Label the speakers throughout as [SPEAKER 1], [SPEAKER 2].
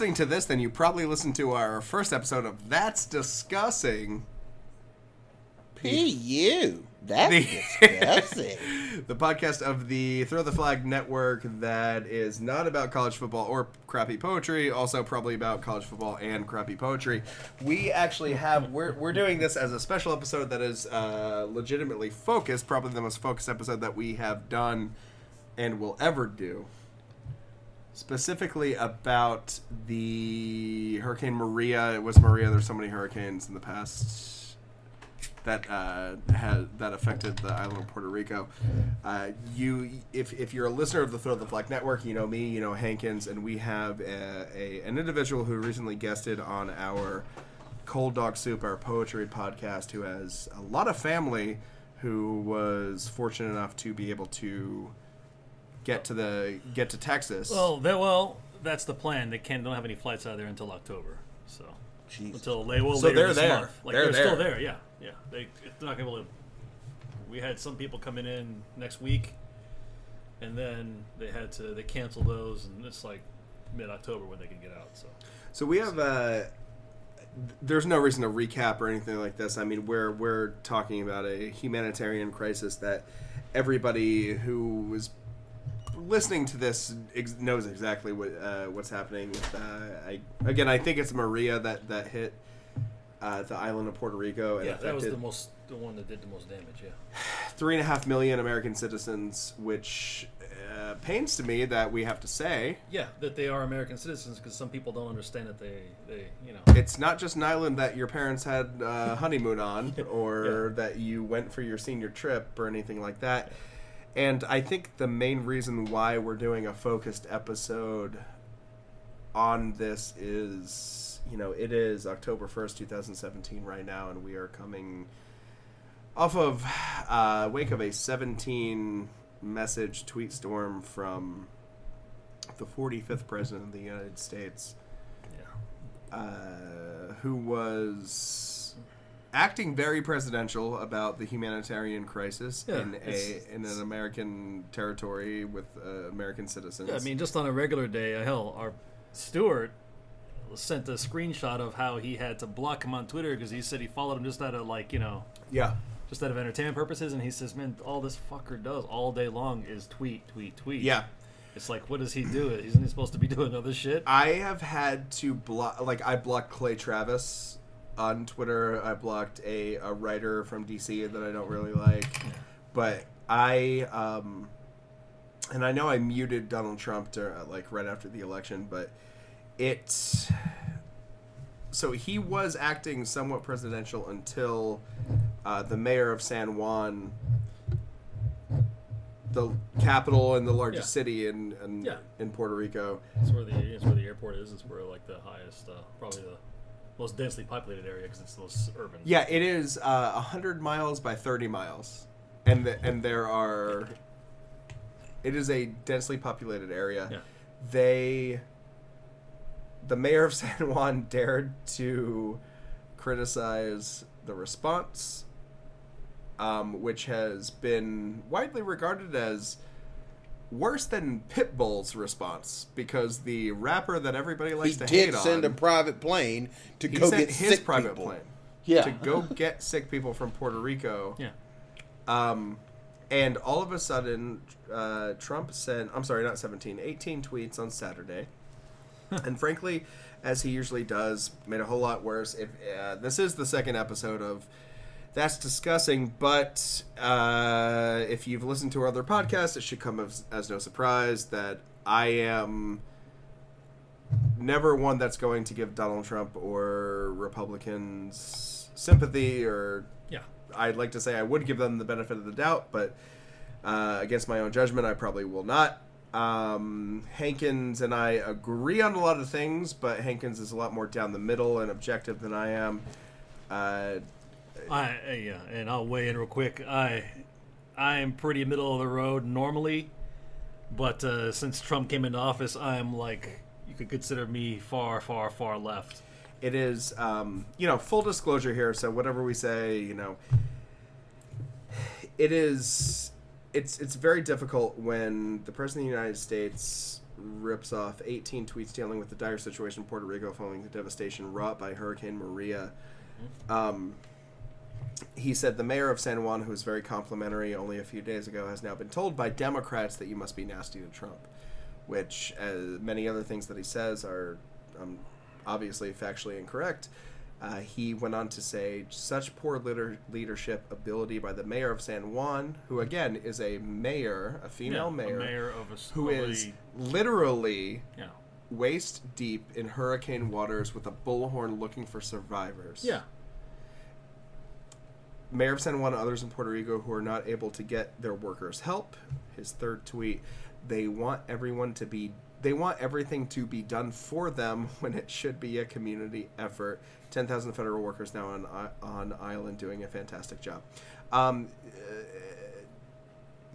[SPEAKER 1] Listening to this, then you probably listened to our first episode of That's Discussing.
[SPEAKER 2] You. That's
[SPEAKER 1] The-
[SPEAKER 2] disgusting.
[SPEAKER 1] the podcast of the Throw the Flag Network that is not about college football or crappy poetry, also probably about college football and crappy poetry. We actually have we're we're doing this as a special episode that is uh, legitimately focused, probably the most focused episode that we have done and will ever do. Specifically about the Hurricane Maria. It was Maria. There's so many hurricanes in the past that uh, had that affected the island of Puerto Rico. Uh, you, if, if you're a listener of the Throw the Flag Network, you know me, you know Hankins, and we have a, a an individual who recently guested on our Cold Dog Soup, our poetry podcast, who has a lot of family, who was fortunate enough to be able to get to the get to Texas.
[SPEAKER 3] Well, well, that's the plan. They can't don't have any flights out of there until October. So until they will
[SPEAKER 1] So
[SPEAKER 3] later
[SPEAKER 1] they're
[SPEAKER 3] this
[SPEAKER 1] there.
[SPEAKER 3] month. Like
[SPEAKER 1] They're
[SPEAKER 3] they're, still
[SPEAKER 1] there.
[SPEAKER 3] Yeah, yeah. They it's not gonna be able to. We had some people coming in next week, and then they had to they canceled those, and it's like mid October when they can get out. So
[SPEAKER 1] So we have. Uh, there's no reason to recap or anything like this. I mean, we're we're talking about a humanitarian crisis that everybody who is listening to this ex- knows exactly what uh, what's happening. With, uh, I again, I think it's Maria that that hit uh, the island of Puerto Rico and
[SPEAKER 3] yeah, that was the most the one that did the most damage. Yeah.
[SPEAKER 1] three and a half million American citizens, which uh, pains to me that we have to say
[SPEAKER 3] Yeah, that they are American citizens because some people don't understand that they they you know
[SPEAKER 1] it's not just an island that your parents had uh, honeymoon on or that you went for your senior trip or anything like that. And I think the main reason why we're doing a focused episode on this is, you know, it is October 1st, 2017 right now, and we are coming off of uh, wake of a 17 message tweet storm from the 45th president of the United States
[SPEAKER 3] yeah.
[SPEAKER 1] uh, who was acting very presidential about the humanitarian crisis
[SPEAKER 3] Yeah,
[SPEAKER 1] in a in an American territory with uh, American citizens.
[SPEAKER 3] Yeah, I mean, just on a regular day, uh, hell, our Stewart sent a screenshot of how he had to block him on Twitter because he said he followed him just out of like you know,
[SPEAKER 1] yeah,
[SPEAKER 3] just out of entertainment purposes, and he says, "Man, all this fucker does all day long is tweet, tweet, tweet."
[SPEAKER 1] yeah.
[SPEAKER 3] it's like, what does he do? Isn't he supposed to be doing other shit?
[SPEAKER 1] I have had to block, like I blocked Clay Travis on Twitter. I blocked a, a writer from DC that I don't really like, but I um, and I know I muted Donald Trump to, like right after the election, but it's so he was acting somewhat presidential until uh, the mayor of San Juan. The capital and the largest
[SPEAKER 3] Yeah.
[SPEAKER 1] city in in,
[SPEAKER 3] Yeah.
[SPEAKER 1] in Puerto Rico.
[SPEAKER 3] It's where the it's where the airport is. It's where like the highest, uh, probably the most densely populated area because it's the most urban.
[SPEAKER 1] Yeah, it is uh, 100 miles by 30 miles. And the, and there are it is a densely populated area.
[SPEAKER 3] Yeah.
[SPEAKER 1] They the mayor of San Juan dared to criticize the response um, which has been widely regarded as worse than Pitbull's response because the rapper that everybody
[SPEAKER 2] He
[SPEAKER 1] likes to
[SPEAKER 2] did
[SPEAKER 1] hate
[SPEAKER 2] send
[SPEAKER 1] on,
[SPEAKER 2] a private plane to
[SPEAKER 1] he
[SPEAKER 2] go
[SPEAKER 1] sent
[SPEAKER 2] get
[SPEAKER 1] his
[SPEAKER 2] sick
[SPEAKER 1] private
[SPEAKER 2] people.
[SPEAKER 1] plane
[SPEAKER 2] Yeah.
[SPEAKER 1] to go get sick people from Puerto Rico.
[SPEAKER 3] Yeah.
[SPEAKER 1] Um, and all of a sudden, uh, Trump sent, I'm sorry, not 17, 18 tweets on Saturday. and frankly, as he usually does, made a whole lot worse. If uh, This is the second episode of That's Discussing, but uh, if you've listened to our other podcasts, it should come as, as no surprise that I am never one that's going to give Donald Trump or Republicans sympathy or
[SPEAKER 3] Yeah.
[SPEAKER 1] I'd like to say I would give them the benefit of the doubt, but uh, against my own judgment, I probably will not. Um, Hankins and I agree on a lot of things, but Hankins is a lot more down the middle and objective than I am. Uh,
[SPEAKER 3] I uh, yeah, and I'll weigh in real quick. I I am pretty middle of the road normally, but uh, since Trump came into office, I'm like you could consider me far, far, far left.
[SPEAKER 1] it is, um, you know, full disclosure here. So whatever we say, you know, it is. It's it's very difficult when the president of the United States rips off 18 tweets dealing with the dire situation in Puerto Rico following the devastation wrought by Hurricane Maria. Um, he said the mayor of San Juan, who was very complimentary only a few days ago, has now been told by Democrats that you must be nasty to Trump, which, as many other things that he says, are um, obviously factually incorrect. Uh, he went on to say, such poor leader- leadership ability by the mayor of San Juan, who again is a mayor, a female
[SPEAKER 3] Yeah,
[SPEAKER 1] mayor,
[SPEAKER 3] a mayor of a
[SPEAKER 1] who is literally
[SPEAKER 3] yeah,
[SPEAKER 1] waist deep in hurricane waters with a bullhorn looking for survivors.
[SPEAKER 3] yeah,
[SPEAKER 1] Mayor of San Juan and others in Puerto Rico who are not able to get their workers help. His third tweet, they want everyone to be they want everything to be done for them when it should be a community effort. 10,000 federal workers now on on island doing a fantastic job. Um, uh,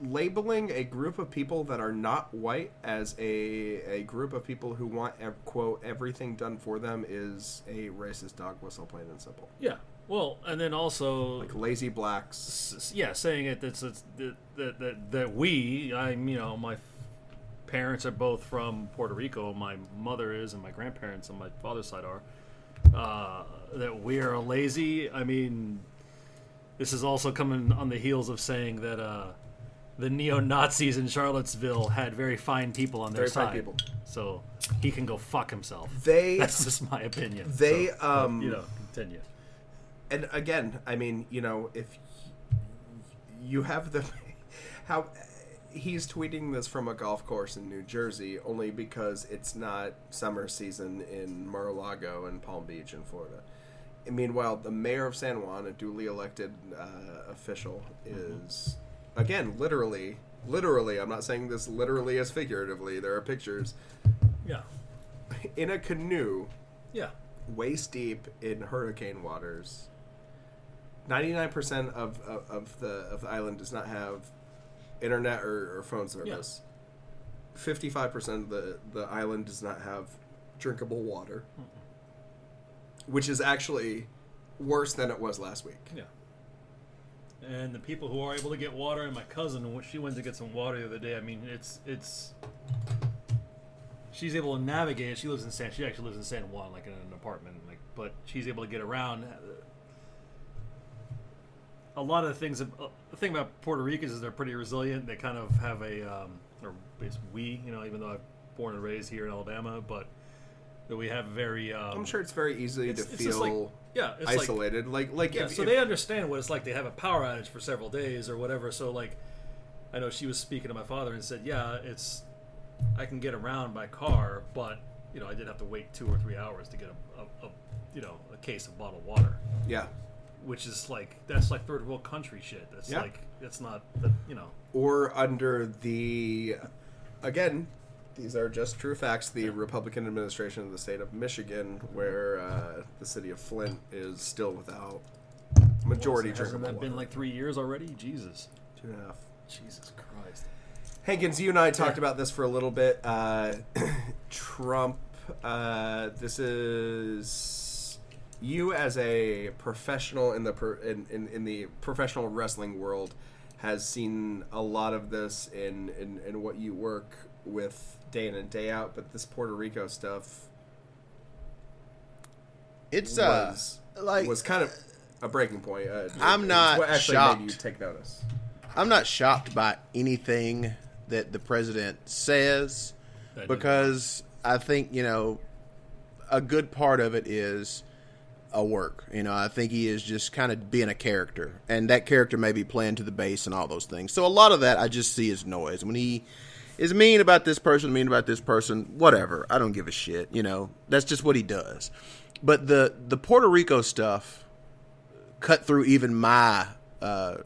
[SPEAKER 1] labeling a group of people that are not white as a a group of people who want quote everything done for them is a racist dog whistle plain and simple.
[SPEAKER 3] yeah. Well, and then also
[SPEAKER 1] Like lazy blacks
[SPEAKER 3] s- yeah, saying it that's that, that that that we, I'm you know my f- parents are both from Puerto Rico. My mother is, and my grandparents on my father's side are. Uh, that we are lazy. I mean, this is also coming on the heels of saying that uh, the neo Nazis in Charlottesville had very fine people on their
[SPEAKER 1] Very fine
[SPEAKER 3] side.
[SPEAKER 1] people.
[SPEAKER 3] So he can go fuck himself.
[SPEAKER 1] They
[SPEAKER 3] That's just my opinion.
[SPEAKER 1] They,
[SPEAKER 3] So,
[SPEAKER 1] um,
[SPEAKER 3] you know, continue.
[SPEAKER 1] And again, I mean, you know, if you have the how he's tweeting this from a golf course in New Jersey only because it's not summer season in Mar-a-Lago and Palm Beach in Florida. And meanwhile, the mayor of San Juan, a duly elected uh, official, is again literally, literally. I'm not saying this literally as figuratively. There are pictures
[SPEAKER 3] Yeah.
[SPEAKER 1] in a canoe
[SPEAKER 3] Yeah.
[SPEAKER 1] waist deep in hurricane waters. Ninety-nine percent of, of, of the of the island does not have internet or, or phone service. Fifty-five percent of the the island does not have drinkable water, which is actually worse than it was last week.
[SPEAKER 3] Yeah. And the people who are able to get water, and my cousin, she went to get some water the other day. I mean, it's it's. She's able to navigate. She lives in San. She actually lives in San Juan, like in an apartment. Like, but she's able to get around. Uh, A lot of the things. uh, The thing about Puerto Ricans is they're pretty resilient. They kind of have a, um, or we, you know, even though I'm born and raised here in Alabama, but that we have very. Um,
[SPEAKER 1] I'm sure it's very easy
[SPEAKER 3] it's,
[SPEAKER 1] to
[SPEAKER 3] it's just like
[SPEAKER 1] feel
[SPEAKER 3] yeah, it's like
[SPEAKER 1] isolated. Like like,
[SPEAKER 3] yeah,
[SPEAKER 1] if,
[SPEAKER 3] so
[SPEAKER 1] if-
[SPEAKER 3] they understand what it's like to have a power outage for several days or whatever. So like, I know she was speaking to my father and said, "Yeah, it's I can get around by car, but you know I did have to wait two or three hours to get a, a, a you know a case of bottled water,
[SPEAKER 1] yeah.
[SPEAKER 3] Which is like that's like third world country shit. That's
[SPEAKER 1] Yeah.
[SPEAKER 3] like that's not that you know
[SPEAKER 1] or under the again these are just true facts the republican administration of the state of michigan where uh, the city of flint is still without majority
[SPEAKER 3] Hasn't
[SPEAKER 1] drinkable
[SPEAKER 3] that been like three years already? Jesus,
[SPEAKER 1] two and a half
[SPEAKER 3] Jesus Christ.
[SPEAKER 1] hankins you and i talked
[SPEAKER 3] Yeah.
[SPEAKER 1] about this for a little bit uh, trump uh, this is you as a professional in the pro- in, in, in the professional wrestling world has seen a lot of this in, in, in what you work with day in and day out but this puerto rico stuff
[SPEAKER 2] It's uh
[SPEAKER 1] was
[SPEAKER 2] like
[SPEAKER 1] was kind of a breaking point. Uh,
[SPEAKER 2] I'm
[SPEAKER 1] it's
[SPEAKER 2] not
[SPEAKER 1] what actually
[SPEAKER 2] shocked.
[SPEAKER 1] made you take notice.
[SPEAKER 2] I'm not shocked by anything that the president says because I think you know a good part of it is a work. You know, I think he is just kind of being a character, and that character may be playing to the base and all those things. So a lot of that I just see as noise. When he is mean about this person, mean about this person, whatever. I don't give a shit. You know, that's just what he does. But the the Puerto Rico stuff cut through even my uh,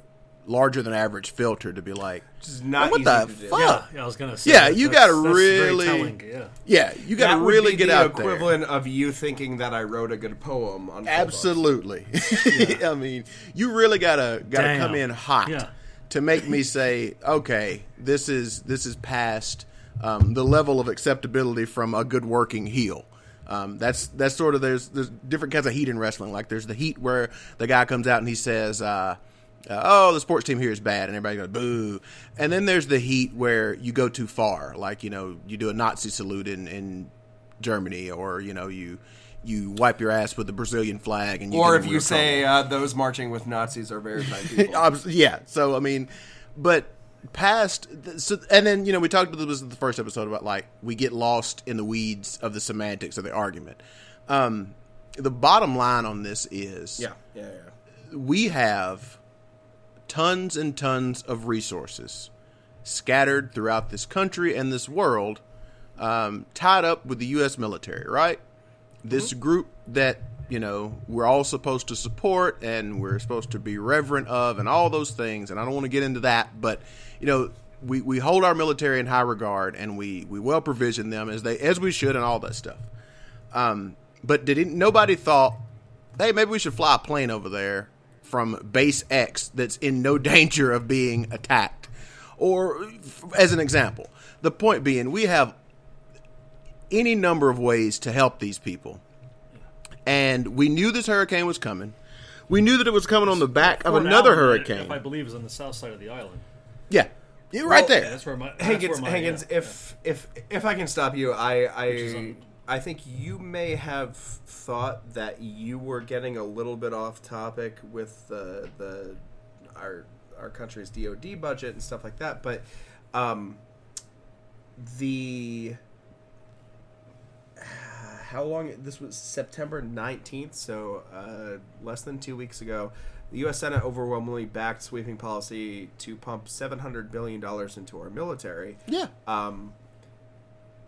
[SPEAKER 2] larger than average filter to be like,
[SPEAKER 1] not
[SPEAKER 2] what the fuck?
[SPEAKER 3] Yeah, yeah, I was gonna say.
[SPEAKER 2] Yeah,
[SPEAKER 3] that-
[SPEAKER 2] you gotta really-
[SPEAKER 3] telling, yeah.
[SPEAKER 2] yeah, you got to really get
[SPEAKER 1] the
[SPEAKER 2] out there.
[SPEAKER 1] equivalent of you thinking that I wrote a good poem on Full Book.
[SPEAKER 2] Absolutely. I mean, you really gotta gotta
[SPEAKER 3] Damn.
[SPEAKER 2] come in hot
[SPEAKER 3] Yeah.
[SPEAKER 2] to make me say, okay, this is this is past um, the level of acceptability from a good working heel. Um, that's that's sort of there's there's different kinds of heat in wrestling. Like there's the heat where the guy comes out and he says, uh, Uh, oh, the sports team here is bad, and everybody goes boo. And then there's the heat where you go too far, like you know you do a Nazi salute in, in Germany, or you know you you wipe your ass with the Brazilian flag, and you
[SPEAKER 1] or if you say uh, those marching with Nazis are very fine people.
[SPEAKER 2] Yeah. So I mean, but past so and then you know we talked about this in the first episode about like we get lost in the weeds of the semantics of the argument. Um, the bottom line on this is
[SPEAKER 1] yeah, yeah, yeah.
[SPEAKER 2] we have tons and tons of resources scattered throughout this country and this world, um, tied up with the U.S. military, right? This group that you know we're all supposed to support and we're supposed to be reverent of, and all those things. And I don't want to get into that, but you know. We, we hold our military in high regard and we, we well provision them as they as we should and all that stuff. Um, but did nobody thought, hey, maybe we should fly a plane over there from base X that's in no danger of being attacked? Or, as an example, the point being, we have any number of ways to help these people. And we knew this hurricane was coming. We knew that it was coming on the back of
[SPEAKER 3] Fort
[SPEAKER 2] another
[SPEAKER 3] Allen,
[SPEAKER 2] hurricane.
[SPEAKER 3] If I believe, is on the south side of the island.
[SPEAKER 2] yeah, you're right
[SPEAKER 1] Well,
[SPEAKER 2] there.
[SPEAKER 3] Yeah, that's where my that's
[SPEAKER 1] Hankins,
[SPEAKER 3] where my,
[SPEAKER 1] Hankins, uh,
[SPEAKER 3] yeah,
[SPEAKER 1] if if if I can stop you, I I
[SPEAKER 3] is on-
[SPEAKER 1] I think you may have thought that you were getting a little bit off topic with the the our our country's DoD budget and stuff like that, but um, the how long this was September 19th, so uh, less than two weeks ago. The U.S. Senate overwhelmingly backed sweeping policy to pump $700 billion into our military.
[SPEAKER 2] yeah.
[SPEAKER 1] Um,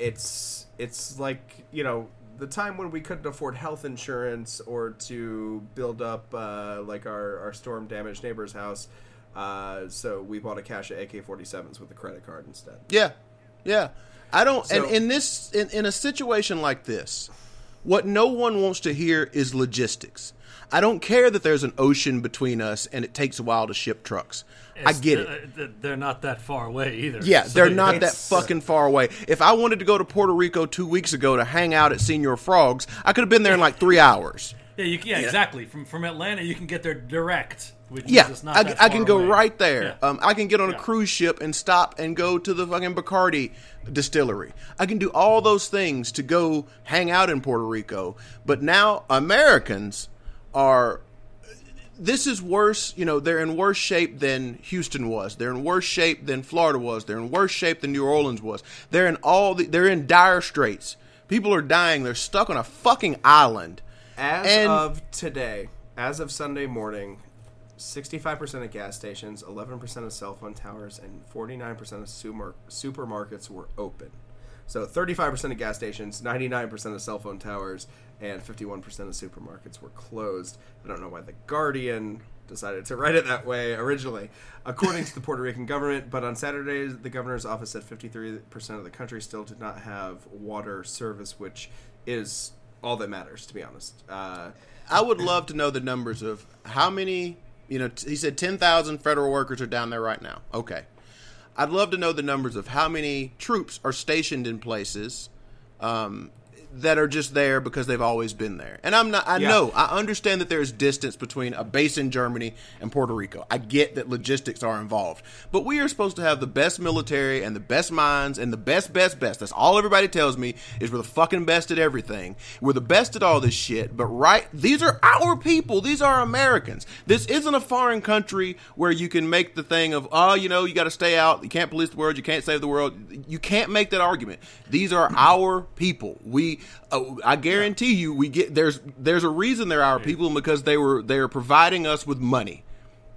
[SPEAKER 1] it's it's like you know the time when we couldn't afford health insurance or to build up uh, like our, our storm damaged neighbor's house. Uh, so we bought a cache of AK-47s with a credit card instead.
[SPEAKER 2] Yeah, yeah. I don't.
[SPEAKER 1] So-
[SPEAKER 2] and in this, in, in a situation like this, what no one wants to hear is logistics. I don't care that there's an ocean between us and it takes a while to ship trucks. I get it.
[SPEAKER 3] uh, uh, They're not that far away either.
[SPEAKER 2] Yeah,
[SPEAKER 3] So
[SPEAKER 2] they're not that fucking far away. If I wanted to go to Puerto Rico two weeks ago to hang out at Señor Frogs, I could have been there in like three hours.
[SPEAKER 3] Yeah, you, yeah, exactly. From from Atlanta, you can get there direct. Which
[SPEAKER 2] Yeah,
[SPEAKER 3] is just not
[SPEAKER 2] I, I can go
[SPEAKER 3] away.
[SPEAKER 2] right there.
[SPEAKER 3] Yeah.
[SPEAKER 2] Um, I can get on a cruise ship and stop and go to the fucking Bacardi distillery. I can do all those things to go hang out in Puerto Rico. But now Americans are. This is worse. You know, they're in worse shape than Houston was. They're in worse shape than Florida was. They're in worse shape than New Orleans was. They're in all. The, they're in dire straits. People are dying. They're stuck on a fucking island.
[SPEAKER 1] As
[SPEAKER 2] And-
[SPEAKER 1] of today, as of Sunday morning, 65% of gas stations, 11% of cell phone towers, and 49% of super, supermarkets were open. So 35% of gas stations, 99% of cell phone towers, and 51% of supermarkets were closed. I don't know why the Guardian decided to write it that way originally, according to the Puerto Rican government. But on Saturday, the governor's office said 53% of the country still did not have water service, which is all that matters, to be honest. Uh,
[SPEAKER 2] I would love to know the numbers of how many, you know, t- he said 10,000 federal workers are down there right now. Okay. I'd love to know the numbers of how many troops are stationed in places um, that are just there because they've always been there. And I'm not, I
[SPEAKER 1] Yeah.
[SPEAKER 2] know, I understand that there is distance between a base in Germany and Puerto Rico. I get that logistics are involved. But we are supposed to have the best military and the best minds and the best, best, best. That's all everybody tells me is we're the fucking best at everything. We're the best at all this shit. But right, these are our people. These are Americans. This isn't a foreign country where you can make the thing of, oh, you know, you got to stay out. You can't police the world. You can't save the world. You can't make that argument. These are our people. We, uh, I guarantee you, we get there's there's a reason there are our people because they were they are providing us with money.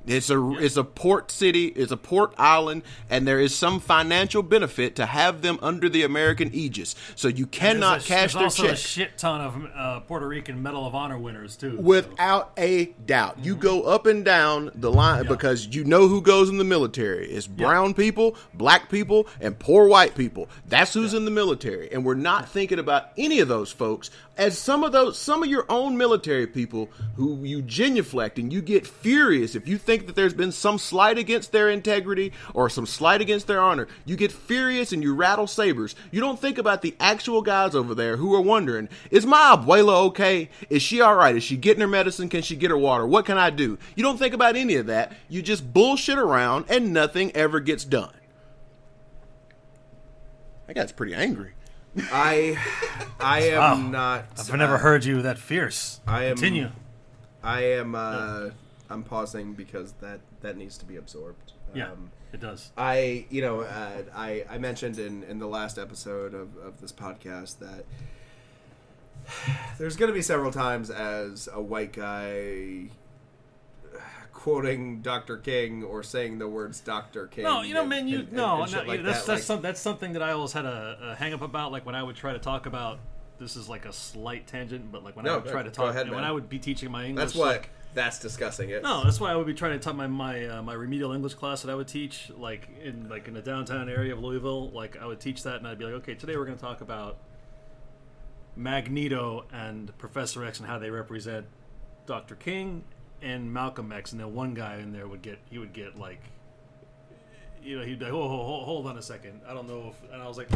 [SPEAKER 2] It's a it's a port city, it's a port island, and there is some financial benefit to have them under the American aegis. So you cannot
[SPEAKER 3] there's a,
[SPEAKER 2] cash
[SPEAKER 3] there's
[SPEAKER 2] their
[SPEAKER 3] also a shit ton of uh, Puerto Rican Medal of Honor winners too.
[SPEAKER 2] without a doubt. You go up and down the line because you know who goes in the military. It's brown people, black people, and poor white people. That's who's in the military. And we're not thinking about any of those folks as some of those some of your own military people who you genuflect and you get furious if you think think that there's been some slight against their integrity or some slight against their honor, you get furious and you rattle sabers. You don't think about the actual guys over there who are wondering, is my abuela okay? Is she all right? Is she getting her medicine? Can she get her water? What can I do? You don't think about any of that. You just bullshit around and nothing ever gets done. That guy's pretty angry.
[SPEAKER 1] I I am
[SPEAKER 3] Wow.
[SPEAKER 1] not.
[SPEAKER 3] I've never
[SPEAKER 1] uh,
[SPEAKER 3] heard you that fierce.
[SPEAKER 1] I am-
[SPEAKER 3] Continue.
[SPEAKER 1] I am. Uh, I'm pausing because that that needs to be absorbed.
[SPEAKER 3] Yeah,
[SPEAKER 1] Um,
[SPEAKER 3] it does.
[SPEAKER 1] I, you know, uh, I, I mentioned in, in the last episode of, of this podcast that there's going to be several times as a white guy quoting Dr. King or saying the words Dr. King.
[SPEAKER 3] No, you know,
[SPEAKER 1] and-
[SPEAKER 3] man, you
[SPEAKER 1] and-
[SPEAKER 3] no,
[SPEAKER 1] and
[SPEAKER 3] no
[SPEAKER 1] like
[SPEAKER 3] that's
[SPEAKER 1] that,
[SPEAKER 3] that's
[SPEAKER 1] like-
[SPEAKER 3] some, that's something that I always had a, a hang up about. Like when I would try to talk about this is like a slight tangent, but like when I would try to talk,
[SPEAKER 1] ahead,
[SPEAKER 3] when. I would be teaching my English,
[SPEAKER 1] That's what.
[SPEAKER 3] like,
[SPEAKER 1] that's discussing it.
[SPEAKER 3] No, that's why I would be trying to talk my my uh, my remedial English class that I would teach, like in like in the downtown area of Louisville. Like I would teach that, and I'd be like, okay, today we're going to talk about Magneto and Professor X and how they represent Dr. King and Malcolm X. And then one guy in there would get he would get like, you know, he'd be like, oh, hold, hold on a second, I don't know if, and I was like,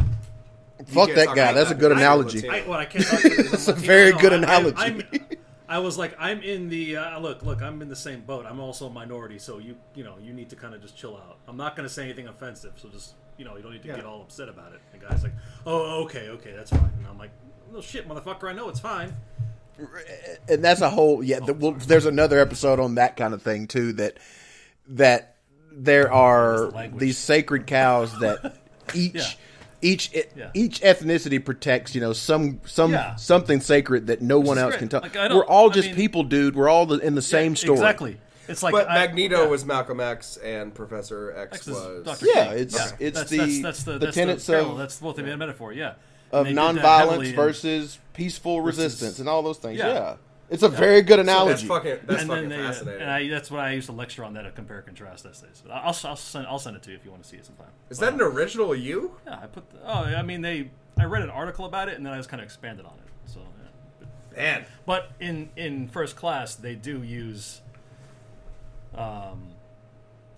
[SPEAKER 2] Fuck that guy.
[SPEAKER 1] about
[SPEAKER 2] That's a good analogy.
[SPEAKER 3] I, well, I can't. Talk about
[SPEAKER 2] That's a very good analogy.
[SPEAKER 3] I, was like, I'm in the uh, look. Look, I'm in the same boat. I'm also a minority, so you, you know, you need to kind of just chill out. I'm not going to say anything offensive, so just, you know, you don't need to
[SPEAKER 1] Yeah.
[SPEAKER 3] get all upset about it. The guy's like, oh, okay, okay, that's fine. And I'm like, no shit, motherfucker, I know it's fine.
[SPEAKER 2] and that's a whole yeah. The, well, there's another episode on that kind of thing too. That that there are
[SPEAKER 3] the
[SPEAKER 2] these sacred cows that each
[SPEAKER 3] Yeah.
[SPEAKER 2] Each
[SPEAKER 3] Yeah.
[SPEAKER 2] each ethnicity protects. You know some some
[SPEAKER 3] Yeah.
[SPEAKER 2] something sacred that no one else can touch.
[SPEAKER 3] Like,
[SPEAKER 2] We're all
[SPEAKER 3] I
[SPEAKER 2] just
[SPEAKER 3] mean-
[SPEAKER 2] people, dude. We're all the, in the same story.
[SPEAKER 3] Exactly. It's like
[SPEAKER 1] But
[SPEAKER 3] I-
[SPEAKER 1] Magneto
[SPEAKER 3] yeah.
[SPEAKER 1] was Malcolm X and Professor X,
[SPEAKER 3] X
[SPEAKER 1] was.
[SPEAKER 3] Dr.
[SPEAKER 2] Yeah,
[SPEAKER 3] King.
[SPEAKER 2] it's- it's
[SPEAKER 3] that's,
[SPEAKER 2] the-
[SPEAKER 3] that's, that's the,
[SPEAKER 2] the
[SPEAKER 3] that's
[SPEAKER 2] tenets
[SPEAKER 3] the parallel.
[SPEAKER 2] of-
[SPEAKER 3] that's both a metaphor. Yeah,
[SPEAKER 2] Of
[SPEAKER 3] And they
[SPEAKER 2] nonviolence versus peaceful resistance and all those things. Yeah,
[SPEAKER 3] Yeah.
[SPEAKER 2] It's a very good
[SPEAKER 1] That's
[SPEAKER 2] analogy.
[SPEAKER 1] fucking. That's
[SPEAKER 3] and
[SPEAKER 1] fucking
[SPEAKER 3] then they, uh,
[SPEAKER 1] fascinating.
[SPEAKER 3] and I, that's what I used to lecture on that at compare contrast essays. But I'll, I'll send I'll send it to you if you want to see it sometime.
[SPEAKER 1] Is
[SPEAKER 3] But,
[SPEAKER 1] that an original you?
[SPEAKER 3] yeah? I put the, oh I mean they I read an article about it and then I just kind of expanded on it. So yeah.
[SPEAKER 1] Man.
[SPEAKER 3] but in in first class they do use um,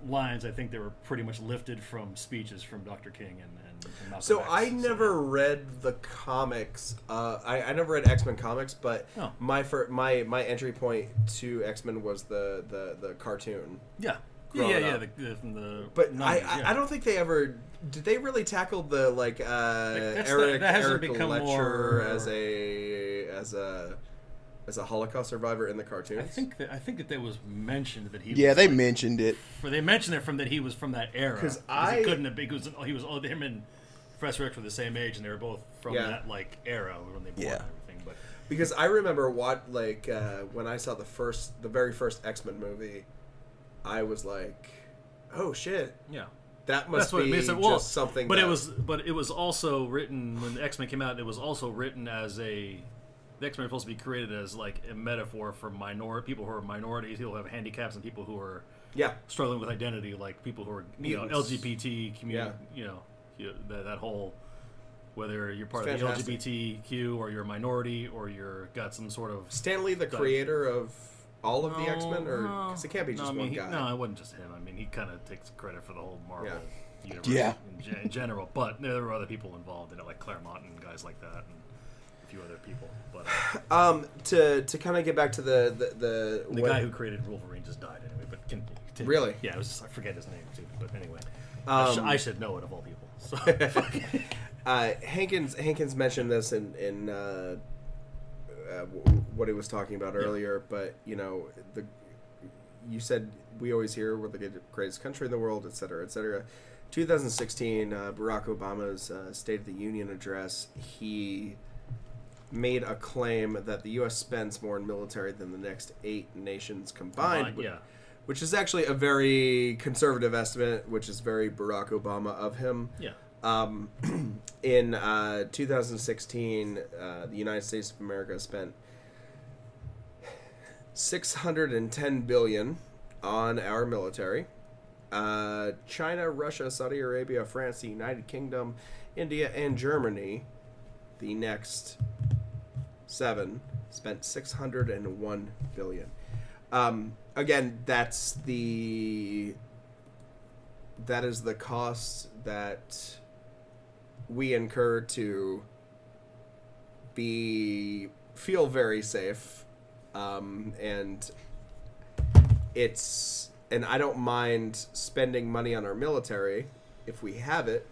[SPEAKER 3] lines I think they were pretty much lifted from speeches from Dr. King and, and, and Malcolm
[SPEAKER 1] So. I never read the comics. Uh, I, I never read X Men comics, but
[SPEAKER 3] Oh.
[SPEAKER 1] my fir- my my entry point to X Men was the, the the cartoon.
[SPEAKER 3] yeah yeah yeah, yeah the, the, the
[SPEAKER 1] But
[SPEAKER 3] 90s,
[SPEAKER 1] I,
[SPEAKER 3] yeah.
[SPEAKER 1] I don't think they ever did. They really tackle the like uh,
[SPEAKER 3] the-
[SPEAKER 1] Eric
[SPEAKER 3] that hasn't
[SPEAKER 1] Eric
[SPEAKER 3] become
[SPEAKER 1] Lehnsherr
[SPEAKER 3] more-
[SPEAKER 1] as a as a as a Holocaust survivor in the cartoons.
[SPEAKER 3] I think that I think that there was mentioned that he
[SPEAKER 2] yeah,
[SPEAKER 3] was
[SPEAKER 2] they
[SPEAKER 3] like,
[SPEAKER 2] mentioned it.
[SPEAKER 3] For they mentioned it from that he was from that era. Because
[SPEAKER 1] I-
[SPEAKER 3] couldn't have been because he was oh, him and Professor X were the same age and they were both from
[SPEAKER 1] Yeah.
[SPEAKER 3] that like era when they born
[SPEAKER 2] Yeah.
[SPEAKER 3] and everything. But
[SPEAKER 1] because I remember what like uh, when I saw the first the very first X Men movie, I was like, oh shit,
[SPEAKER 3] yeah,
[SPEAKER 1] that must
[SPEAKER 3] that's what
[SPEAKER 1] be
[SPEAKER 3] it means.
[SPEAKER 1] just something.
[SPEAKER 3] But
[SPEAKER 1] that,
[SPEAKER 3] it was but it was also written when the X Men came out. It was also written as a the X Men are supposed to be created as like a metaphor for minority people who are minorities, people who have handicaps, and people who are
[SPEAKER 1] yeah.
[SPEAKER 3] struggling with identity, like people who are you know LGBT community,
[SPEAKER 1] Yeah.
[SPEAKER 3] you know, you, that, that whole whether you're part
[SPEAKER 1] It's
[SPEAKER 3] of
[SPEAKER 1] fantastic.
[SPEAKER 3] the LGBTQ or you're a minority or you're got some sort of
[SPEAKER 1] Stan Lee, the creator of all of the X Men, or
[SPEAKER 3] No,
[SPEAKER 1] because it can't be
[SPEAKER 3] no,
[SPEAKER 1] just
[SPEAKER 3] I mean,
[SPEAKER 1] one
[SPEAKER 3] he-
[SPEAKER 1] guy.
[SPEAKER 3] No, it wasn't just him. I mean, he kind of takes credit for the whole Marvel
[SPEAKER 1] Yeah.
[SPEAKER 3] universe
[SPEAKER 2] Yeah.
[SPEAKER 3] in, gen- in general. But there were other people involved in it, like Claremont and guys like that, and a few other people. But uh,
[SPEAKER 1] Um, to to kind of get back to the the the,
[SPEAKER 3] the guy who created Wolverine just died anyway. But can, continue.
[SPEAKER 1] Really?
[SPEAKER 3] Yeah, it was just, I forget his name too. But anyway, I,
[SPEAKER 1] Um,
[SPEAKER 3] I should know it of all people. So
[SPEAKER 1] uh, Hankins Hankins mentioned this in in uh, uh, w- what he was talking about earlier, but you know the you said we always hear we're the greatest country in the world, et cetera, et cetera. 2016, uh, Barack Obama's uh, State of the Union address, he made a claim that the U.S. spends more in military than the next eight nations combined.
[SPEAKER 3] yeah.
[SPEAKER 1] which is actually a very conservative estimate, which is very Barack Obama of him.
[SPEAKER 3] Yeah.
[SPEAKER 1] Um, in uh, 2016, uh, the United States of America spent 610 billion on our military. Uh, China, Russia, Saudi Arabia, France, the United Kingdom, India, and Germany, the next seven, spent 601 billion. Um, again, that's the that is the cost that we incur to be feel very safe, um, and it's and I don't mind spending money on our military if we have it,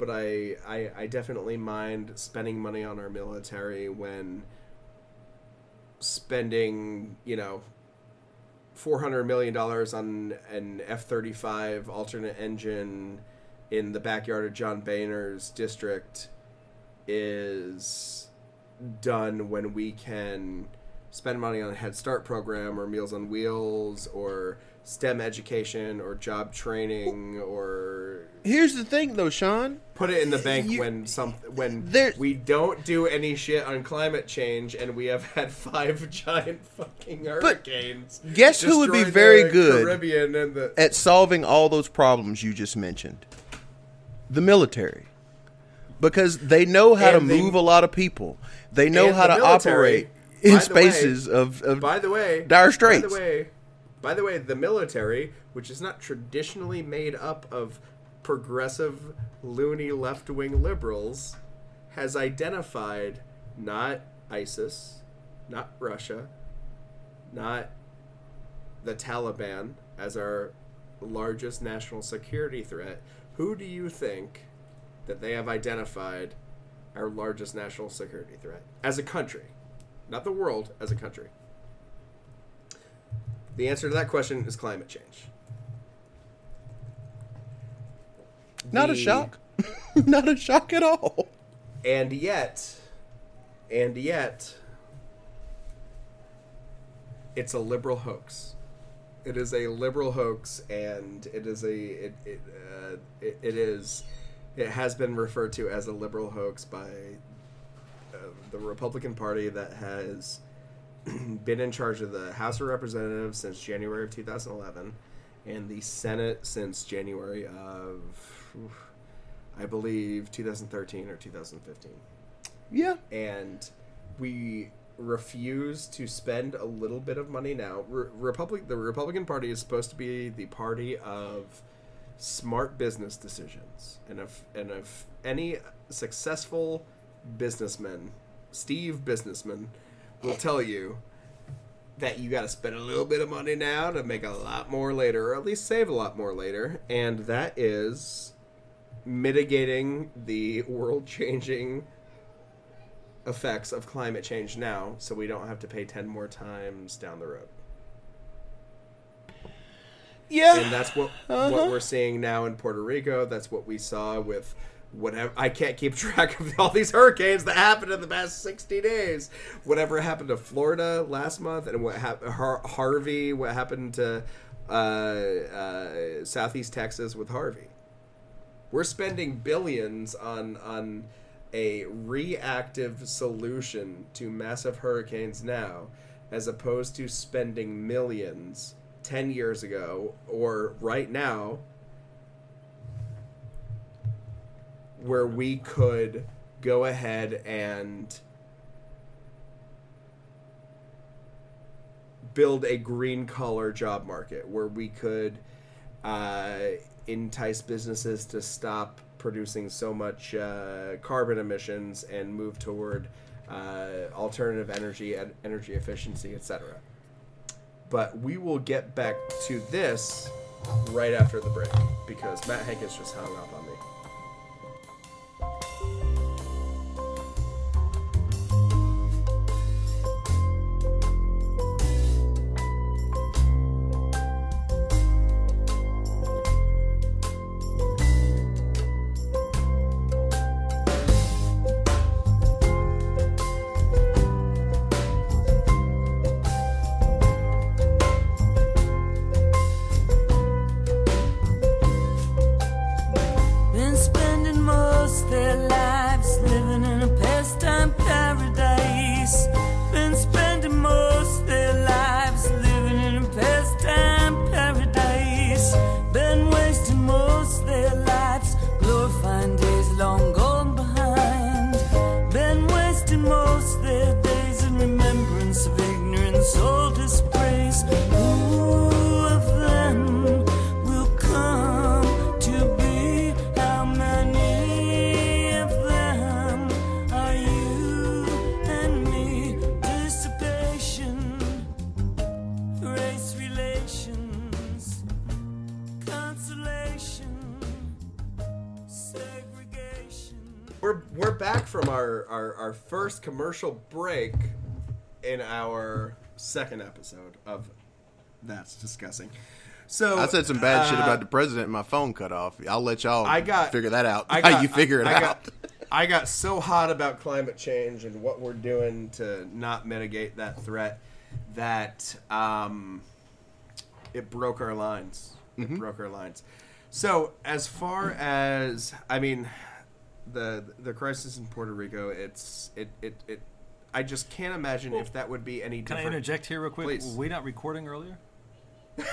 [SPEAKER 1] but I I, I definitely mind spending money on our military when spending you know four hundred million dollars on an F thirty five alternate engine in the backyard of John Boehner's district is done when we can spend money on a Head Start program or Meals on Wheels or STEM education or job training or
[SPEAKER 2] Here's the thing, though, Sean.
[SPEAKER 1] put it in the bank
[SPEAKER 2] You-
[SPEAKER 1] when some when
[SPEAKER 2] There-
[SPEAKER 1] we don't do any shit on climate change and we have had five giant fucking hurricanes.
[SPEAKER 2] guess who would be very good
[SPEAKER 1] Caribbean and the
[SPEAKER 2] At solving all those problems you just mentioned, the military, because they know how to
[SPEAKER 1] they-
[SPEAKER 2] move a lot of people. They know how
[SPEAKER 1] the
[SPEAKER 2] to
[SPEAKER 1] military,
[SPEAKER 2] operate in
[SPEAKER 1] the way-
[SPEAKER 2] spaces of, of
[SPEAKER 1] By the way,
[SPEAKER 2] Dire straits.
[SPEAKER 1] By the way, by the way, the military, which is not traditionally made up of progressive, loony left-wing liberals, has identified not ISIS, not Russia, not the Taliban as our largest national security threat. Who do you think that they have identified our largest national security threat as a country? Not the world, as a country. The answer to that question is climate change.
[SPEAKER 2] not a shock, not a shock at all.
[SPEAKER 1] And yet, and yet, it's a liberal hoax. It is a liberal hoax, and it is a it it, uh, it, it is it has been referred to as a liberal hoax by uh, the Republican Party that has been in charge of the House of Representatives since January of 2011 and the Senate since January of I believe 2013 or 2015
[SPEAKER 2] Yeah,
[SPEAKER 1] and we refuse to spend a little bit of money now. Re- Republic, the Republican Party is supposed to be the party of smart business decisions, and if and if any successful businessman, Steve businessman, will tell you that you got to spend a little bit of money now to make a lot more later, or at least save a lot more later, and that is mitigating the world-changing effects of climate change now so we don't have to pay 10 more times down the road.
[SPEAKER 2] yeah.
[SPEAKER 1] And that's what
[SPEAKER 2] Uh-huh.
[SPEAKER 1] what we're seeing now in Puerto Rico. That's what we saw with whatever I can't keep track of all these hurricanes that happened in the past 60 days. Whatever happened to Florida last month and what happened Har- Harvey, what happened to uh, uh, Southeast Texas with Harvey. We're spending billions on on a reactive solution to massive hurricanes now, as opposed to spending millions ten years ago or right now, where we could go ahead and build a green collar job market where we could uh, entice businesses to stop producing so much uh, carbon emissions and move toward uh, alternative energy and energy efficiency, etc. But we will get back to this right after the break because Matt Hankins just hung up on me.
[SPEAKER 4] Been
[SPEAKER 1] commercial break in our second episode of that's Disgusting. So
[SPEAKER 2] I said some bad shit
[SPEAKER 1] uh,
[SPEAKER 2] about the president and my phone cut off. I'll let y'all
[SPEAKER 1] I got-
[SPEAKER 2] figure that out.
[SPEAKER 1] I
[SPEAKER 2] How
[SPEAKER 1] got,
[SPEAKER 2] you figure it
[SPEAKER 1] I, I
[SPEAKER 2] out.
[SPEAKER 1] Got, I got so hot about climate change and what we're doing to not mitigate that threat that um, it broke our lines.
[SPEAKER 2] Mm-hmm.
[SPEAKER 1] It broke our lines. So as far as I mean, the the crisis in Puerto Rico, it's it it, it I just can't imagine if that would be any different.
[SPEAKER 3] Can I
[SPEAKER 1] different.
[SPEAKER 3] interject here real quick?
[SPEAKER 1] Please.
[SPEAKER 3] Were we not recording earlier?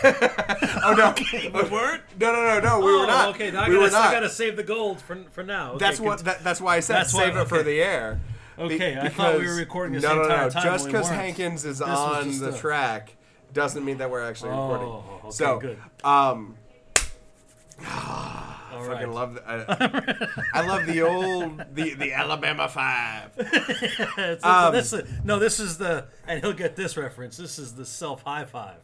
[SPEAKER 1] Oh no!
[SPEAKER 3] we weren't.
[SPEAKER 1] No, no, no, no. We
[SPEAKER 3] oh,
[SPEAKER 1] were not.
[SPEAKER 3] Okay, now I
[SPEAKER 1] we
[SPEAKER 3] gotta,
[SPEAKER 1] not.
[SPEAKER 3] I gotta save the gold for for now. Okay,
[SPEAKER 1] That's what. That, that's why I said
[SPEAKER 3] That's why-
[SPEAKER 1] save it for the air.
[SPEAKER 3] Okay, I thought we were recording the
[SPEAKER 1] no, no,
[SPEAKER 3] entire
[SPEAKER 1] no.
[SPEAKER 3] time
[SPEAKER 1] Just because. Hankins is
[SPEAKER 3] This
[SPEAKER 1] on the
[SPEAKER 3] a-
[SPEAKER 1] track doesn't mean that we're actually recording.
[SPEAKER 3] Oh, okay,
[SPEAKER 1] so,
[SPEAKER 3] good.
[SPEAKER 1] um,
[SPEAKER 3] All
[SPEAKER 1] fucking
[SPEAKER 3] right.
[SPEAKER 1] love. The, I, I love the old the the Alabama Five.
[SPEAKER 3] It's-
[SPEAKER 1] Um,
[SPEAKER 3] this no, this is the, and he'll get this reference. This is the self high five.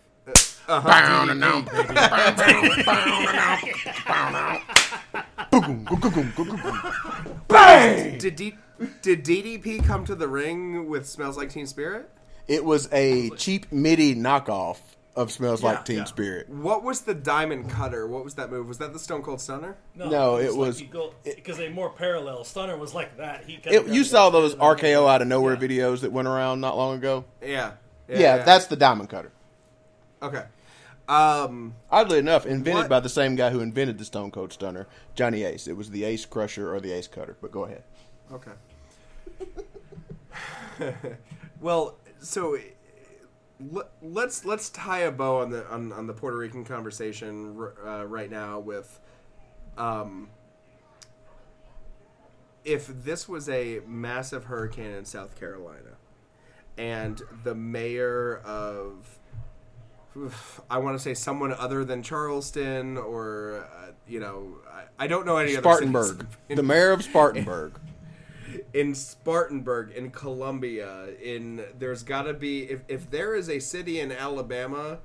[SPEAKER 2] Bang!
[SPEAKER 1] Did D, did DDP come to the ring with "Smells Like Teen Spirit"?
[SPEAKER 2] It was a cheap MIDI knockoff of "Smells
[SPEAKER 3] Yeah,
[SPEAKER 2] Like Teen
[SPEAKER 3] yeah.
[SPEAKER 2] Spirit."
[SPEAKER 1] What was the Diamond Cutter? What was that move? Was that the Stone Cold Stunner?
[SPEAKER 2] No, no it was-
[SPEAKER 3] because they more parallel. Stunner was like that. He
[SPEAKER 2] It, you saw those RKO out of nowhere videos that went around not long ago.
[SPEAKER 1] Yeah.
[SPEAKER 2] Yeah, that's the diamond cutter.
[SPEAKER 1] okay. Um,
[SPEAKER 2] Oddly enough, invented
[SPEAKER 1] What?
[SPEAKER 2] by the same guy who invented the Stone Cold Stunner, Johnny Ace. It was the Ace Crusher or the Ace Cutter. But go ahead.
[SPEAKER 1] Okay. well, so let- let's let's tie a bow on the on, on the Puerto Rican conversation uh, right now with, um, if this was a massive hurricane in South Carolina, and the mayor of I want to say someone other than Charleston or uh, you know I, I don't know any other
[SPEAKER 2] Spartanburg. The mayor of Spartanburg.
[SPEAKER 1] in Spartanburg, in Columbia, in there's got to be if if there is a city in Alabama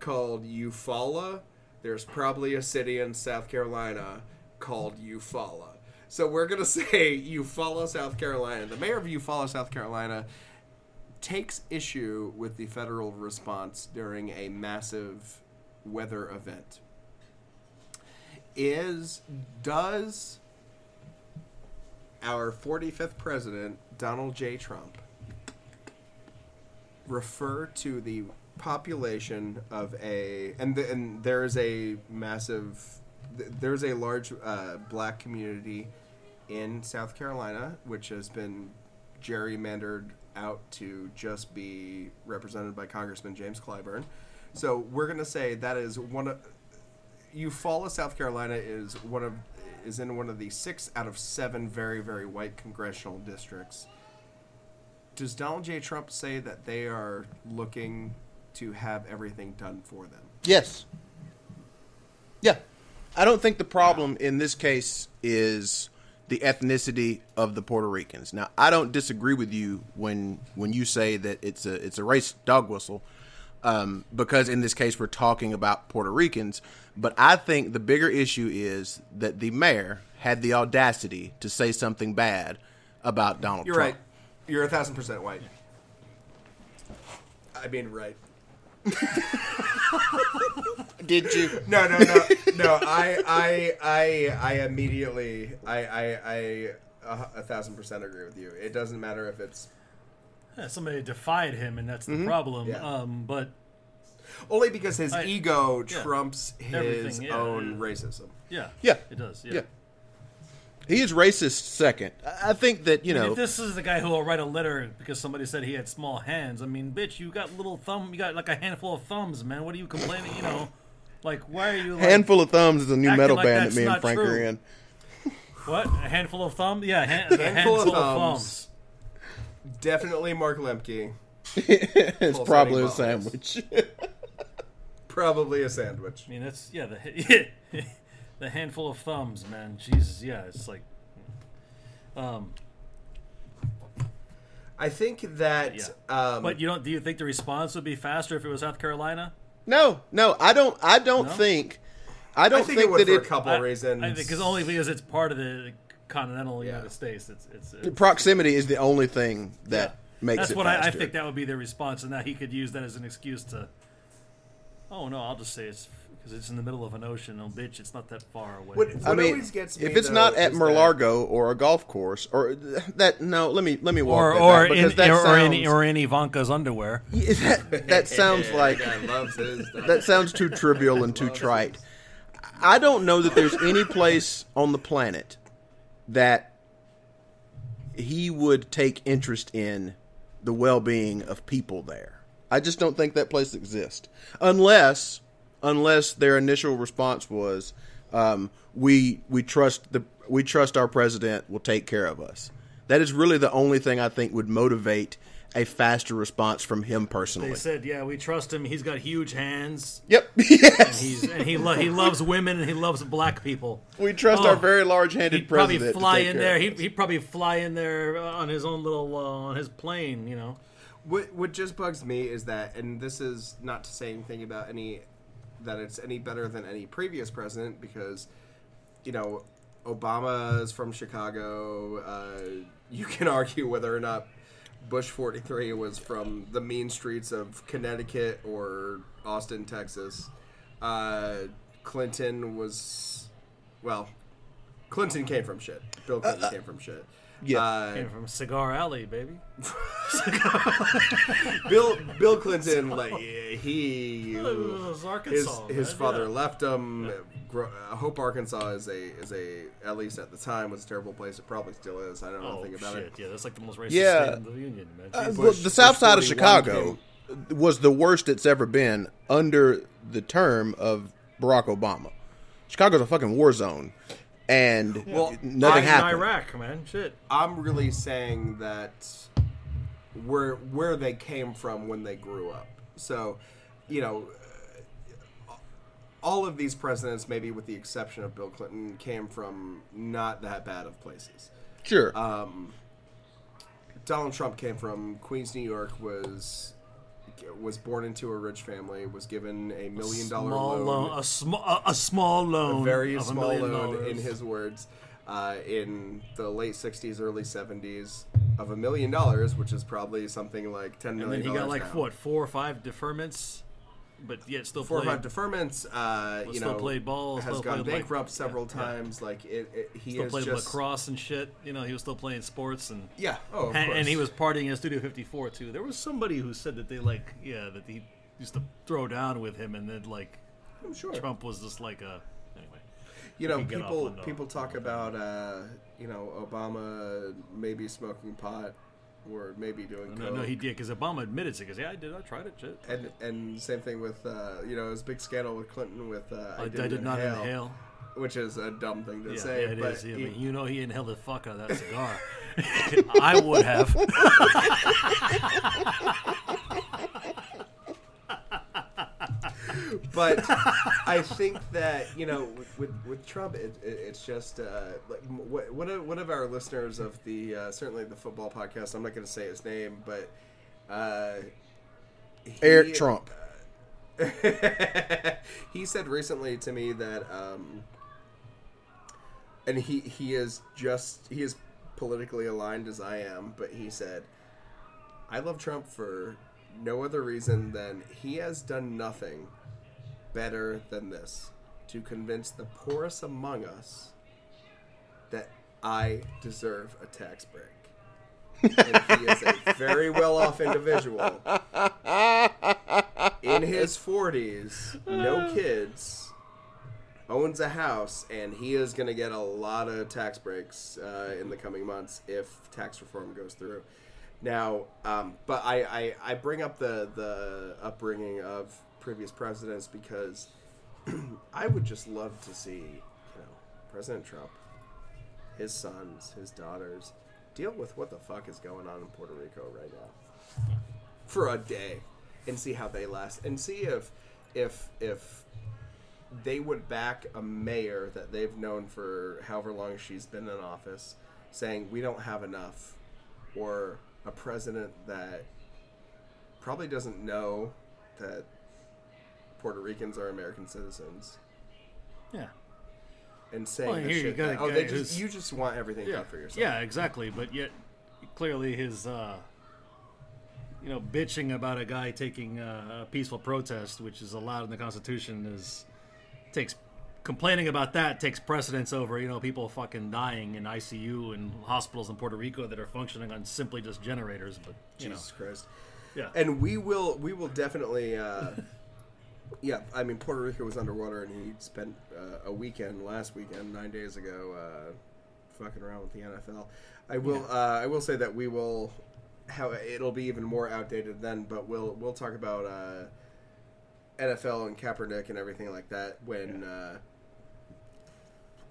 [SPEAKER 1] called Eufaula, there's probably a city in South Carolina called Eufaula. So we're gonna say Eufaula, South Carolina. The mayor of Eufaula, South Carolina, takes issue with the federal response during a massive weather event. Is does our 45th president, Donald J. Trump, refer to the population of a and the, and there is a massive there's a large uh, black community in South Carolina which has been gerrymandered out to just be represented by Congressman James Clyburn. So we're going to say that is one of Eufaula, South Carolina is one of is in one of the six out of seven very very white congressional districts. Does Donald J. Trump say that they are looking to have everything done for them?
[SPEAKER 2] Yes. Yeah. I don't think the problem in this case is the ethnicity of the Puerto Ricans. Now, I don't disagree with you when when you say that it's a it's a race dog whistle, um, because in this case we're talking about Puerto Ricans. But I think the bigger issue is that the mayor had the audacity to say something bad about Donald
[SPEAKER 1] You're
[SPEAKER 2] Trump.
[SPEAKER 1] right. You're a thousand percent white. I mean, right.
[SPEAKER 2] Did you?
[SPEAKER 1] No, no, no, no. I, I, I, I immediately, I, I, I, a, a thousand percent agree with you. It doesn't matter if it's
[SPEAKER 3] Yeah, somebody defied him, and that's the problem.
[SPEAKER 1] Yeah.
[SPEAKER 3] Um, but
[SPEAKER 1] only because his
[SPEAKER 3] I-
[SPEAKER 1] ego
[SPEAKER 3] yeah.
[SPEAKER 1] trumps his
[SPEAKER 3] yeah.
[SPEAKER 1] own racism.
[SPEAKER 3] yeah,
[SPEAKER 2] Yeah.
[SPEAKER 3] it does. Yeah.
[SPEAKER 2] Yeah. He is racist second. I I think that, you
[SPEAKER 3] I mean,
[SPEAKER 2] know,
[SPEAKER 3] if this is the guy who will write a letter because somebody said he had small hands, I mean, bitch, you got little thumb, you got like a handful of thumbs, man. What are you complaining? You know, like why are you like,
[SPEAKER 2] Handful of Thumbs is a new
[SPEAKER 3] acting
[SPEAKER 2] metal
[SPEAKER 3] like
[SPEAKER 2] band that me and Frank
[SPEAKER 3] true.
[SPEAKER 2] are in.
[SPEAKER 3] what? A handful of thumbs? Yeah, hand, the
[SPEAKER 1] Handful
[SPEAKER 3] handful,
[SPEAKER 1] of
[SPEAKER 3] of
[SPEAKER 1] thumbs.
[SPEAKER 3] thumbs.
[SPEAKER 1] Definitely Mark Lemke.
[SPEAKER 2] it's
[SPEAKER 1] Pulsating
[SPEAKER 2] probably a sandwich.
[SPEAKER 1] Probably a sandwich.
[SPEAKER 3] I mean, that's yeah, the the handful of thumbs, man. Jesus, yeah, it's like, um,
[SPEAKER 1] I think that.
[SPEAKER 3] Yeah.
[SPEAKER 1] Um,
[SPEAKER 3] but you don't? Do you think the response would be faster if it was South Carolina?
[SPEAKER 2] no, no, I don't. I don't
[SPEAKER 3] No?
[SPEAKER 2] think. I don't
[SPEAKER 1] I think, it
[SPEAKER 2] think,
[SPEAKER 1] would
[SPEAKER 2] that
[SPEAKER 1] for
[SPEAKER 2] it.
[SPEAKER 1] a couple
[SPEAKER 3] I-
[SPEAKER 1] reasons.
[SPEAKER 3] I think because only because it's part of the continental
[SPEAKER 1] Yeah.
[SPEAKER 3] United States. It's it's, it's
[SPEAKER 2] Proximity is the only thing that makes
[SPEAKER 3] that's
[SPEAKER 2] it
[SPEAKER 3] what I, I think that would be their response, and that he could use that as an excuse to. Oh no, I'll just say it's because it's in the middle of an ocean. Oh bitch, it's not that far away.
[SPEAKER 1] What-
[SPEAKER 2] I mean,
[SPEAKER 1] always gets me,
[SPEAKER 2] if it's
[SPEAKER 1] though,
[SPEAKER 2] not at
[SPEAKER 1] is that-
[SPEAKER 2] Mar-a-Lago or a golf course or that, no, let me let me walk
[SPEAKER 3] or
[SPEAKER 2] that
[SPEAKER 3] or
[SPEAKER 2] back, because
[SPEAKER 3] in,
[SPEAKER 2] that
[SPEAKER 3] or, or in or in Ivanka's underwear.
[SPEAKER 2] Yeah, that, that sounds like
[SPEAKER 1] guy loves his.
[SPEAKER 2] that sounds too trivial and too trite. I don't know that there's any place on the planet that he would take interest in the well-being of people there. I just don't think that place exists unless unless their initial response was um, we we trust the we trust our president will take care of us. That is really the only thing I think would motivate a faster response from him personally.
[SPEAKER 3] They said, "Yeah, we trust him. He's got huge hands.
[SPEAKER 2] Yep. Yes.
[SPEAKER 3] He's and he lo- he loves women and he loves black people.
[SPEAKER 2] We trust
[SPEAKER 3] Oh,
[SPEAKER 2] our very large-handed
[SPEAKER 3] He'd probably
[SPEAKER 2] president. to
[SPEAKER 3] fly in there. He he'd probably fly in there on his own little uh, on his plane. You know,
[SPEAKER 1] What what just bugs me is that, and this is not to say anything about any that it's any better than any previous president because, you know, Obama is from Chicago. Uh, you can argue whether or not Bush forty three was from the mean streets of Connecticut or Austin, Texas. Uh, Clinton was, well, Clinton came from shit. Bill Clinton came from shit.
[SPEAKER 2] Yeah.
[SPEAKER 1] Uh,
[SPEAKER 3] came from Cigar Alley, baby.
[SPEAKER 1] Bill Bill Clinton, like he,
[SPEAKER 3] It was
[SPEAKER 1] his
[SPEAKER 3] Arkansas.
[SPEAKER 1] his
[SPEAKER 3] man,
[SPEAKER 1] father
[SPEAKER 3] yeah.
[SPEAKER 1] left him. Gro- uh, Hope Arkansas is a is a at least at the time was a terrible place. It probably still is. I don't know
[SPEAKER 3] Oh
[SPEAKER 1] anything about
[SPEAKER 3] shit!
[SPEAKER 1] it.
[SPEAKER 3] Yeah, that's like the most racist
[SPEAKER 2] Yeah.
[SPEAKER 3] state in the union, man.
[SPEAKER 2] Uh,
[SPEAKER 3] Jesus.
[SPEAKER 2] well,
[SPEAKER 1] Bush-
[SPEAKER 2] the south
[SPEAKER 1] Bush
[SPEAKER 2] side of
[SPEAKER 1] 41
[SPEAKER 2] Chicago was the worst it's ever been under the term of Barack Obama. Chicago's a fucking war zone, and
[SPEAKER 1] Well,
[SPEAKER 2] nothing
[SPEAKER 1] I-
[SPEAKER 2] happened.
[SPEAKER 3] Iraq, man. Shit.
[SPEAKER 1] I'm really saying that where where they came from when they grew up. So, you know, uh, all of these presidents, maybe with the exception of Bill Clinton, came from not that bad of places.
[SPEAKER 2] Sure,
[SPEAKER 1] Um, Donald Trump came from Queens, New York. was was born into a rich family. Was given a million dollar loan,
[SPEAKER 3] loan, a small, a, a small loan,
[SPEAKER 1] a very
[SPEAKER 3] a
[SPEAKER 1] small
[SPEAKER 3] million
[SPEAKER 1] loan,
[SPEAKER 3] dollars.
[SPEAKER 1] in his words, uh, in the late '60s, early '70s, of a million dollars, which is probably something like ten
[SPEAKER 3] and then he got like
[SPEAKER 1] now.
[SPEAKER 3] what four or five deferments, but yet still
[SPEAKER 1] four or five deferments. Uh, you
[SPEAKER 3] still
[SPEAKER 1] know,
[SPEAKER 3] played ball,
[SPEAKER 1] has
[SPEAKER 3] still
[SPEAKER 1] gone
[SPEAKER 3] played, like-
[SPEAKER 1] bankrupt several
[SPEAKER 3] yeah, yeah.
[SPEAKER 1] times. Like it, it he
[SPEAKER 3] still played
[SPEAKER 1] just
[SPEAKER 3] lacrosse and shit. You know, he was still playing sports and.
[SPEAKER 1] yeah. Oh,
[SPEAKER 3] and, and he was partying in Studio 54 too. There was somebody who said that they like, yeah, that he used to throw down with him, and then like
[SPEAKER 1] I'm sure.
[SPEAKER 3] Trump was just like a anyway.
[SPEAKER 1] you know,
[SPEAKER 3] can get off
[SPEAKER 1] people people talk about uh, you know Obama maybe smoking pot or maybe doing
[SPEAKER 3] No,
[SPEAKER 1] coke.
[SPEAKER 3] no, he did because Obama admitted it. Because yeah, I did. I tried it. Shit.
[SPEAKER 1] and and same thing with uh, you know, it was a big scandal with Clinton with uh, I,
[SPEAKER 3] I, I
[SPEAKER 1] didn't
[SPEAKER 3] did not
[SPEAKER 1] inhale, which is a dumb thing to
[SPEAKER 3] Yeah,
[SPEAKER 1] say.
[SPEAKER 3] yeah, it
[SPEAKER 1] but
[SPEAKER 3] is. Yeah, I mean, you know, he inhaled the fuck out of that cigar. I would have.
[SPEAKER 1] but I think that you know with with, with Trump, it, it, it's just uh, like what- one of one of our listeners of the uh, certainly the football podcast. I'm not going to say his name, but uh, he-
[SPEAKER 2] Eric Trump.
[SPEAKER 1] he said recently to me that, um, and he he is just he is politically aligned as I am, but he said, "I love Trump for no other reason than he has done nothing better than this to convince the poorest among us that I deserve a tax break." and he is a very well off individual in his 40s, no kids, owns a house, and he is going to get a lot of tax breaks uh, in the coming months if tax reform goes through. Now, um, but I, I, I bring up the, the upbringing of previous presidents because I would just love to see, you know, President Trump, his sons, his daughters, deal with what the fuck is going on in Puerto Rico right now for a day and see how they last and see if if if they would back a mayor that they've known for however long she's been in office saying we don't have enough or a president that probably doesn't know that Puerto Ricans are American citizens
[SPEAKER 3] Yeah.
[SPEAKER 1] and saying
[SPEAKER 3] Well, here you got
[SPEAKER 1] that- oh, they just
[SPEAKER 3] who's-
[SPEAKER 1] you just want everything done for yourself.
[SPEAKER 3] Yeah, exactly. But yet, clearly, his uh, you know bitching about a guy taking uh, a peaceful protest, which is allowed in the Constitution, is takes complaining about that takes precedence over you know people fucking dying in ICU and hospitals in Puerto Rico that are functioning on simply just generators. But you
[SPEAKER 1] Jesus Christ.
[SPEAKER 3] yeah,
[SPEAKER 1] And we will we will definitely. Uh, yeah, I mean Puerto Rico was underwater, and he spent uh, a weekend last weekend, nine days ago, uh, fucking around with the NFL. I will uh, I will say that we will how it'll be even more outdated then, but we'll we'll talk about uh, NFL and Kaepernick and everything like that when. Uh,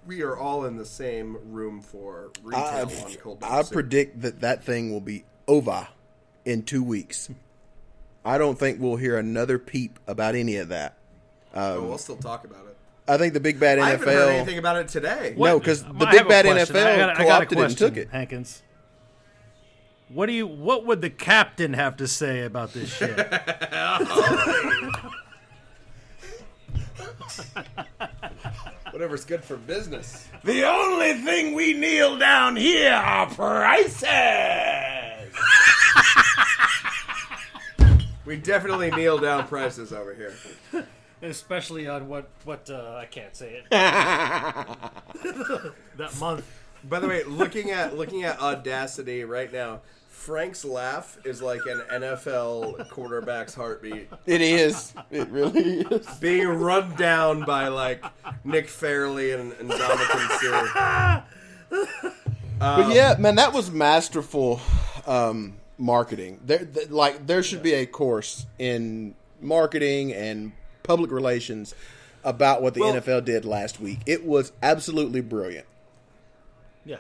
[SPEAKER 1] we are all in the same room for retail
[SPEAKER 2] I,
[SPEAKER 1] on cold
[SPEAKER 2] I predict that that thing will be over in two weeks. I don't think we'll hear another peep about any of that.
[SPEAKER 1] Oh, um, we'll still talk about it.
[SPEAKER 2] I think the big bad NFL.
[SPEAKER 1] I haven't heard anything about it today.
[SPEAKER 2] No, because the
[SPEAKER 3] I
[SPEAKER 2] big bad
[SPEAKER 3] question.
[SPEAKER 2] NFL
[SPEAKER 3] I got a- I got a
[SPEAKER 2] co-opted it and
[SPEAKER 3] question,
[SPEAKER 2] took it.
[SPEAKER 3] Hankins. What do you? What would the captain have to say about this shit?
[SPEAKER 1] Whatever's good for business.
[SPEAKER 2] The only thing we kneel down here are prices.
[SPEAKER 1] We definitely kneel down prices over here.
[SPEAKER 3] Especially on what what uh, I can't say it. that month.
[SPEAKER 1] By the way, looking at looking at Audacity right now, Frank's laugh is like an NFL quarterback's heartbeat,
[SPEAKER 2] It is. It really is.
[SPEAKER 1] being run down by like Nick Fairley and, and Ndamukong Suh.
[SPEAKER 2] But yeah, man, that was masterful um, marketing. There, th- like, there should be a course in marketing and public relations about what the
[SPEAKER 1] Well-
[SPEAKER 2] NFL did last week. It was absolutely brilliant.
[SPEAKER 3] Yeah.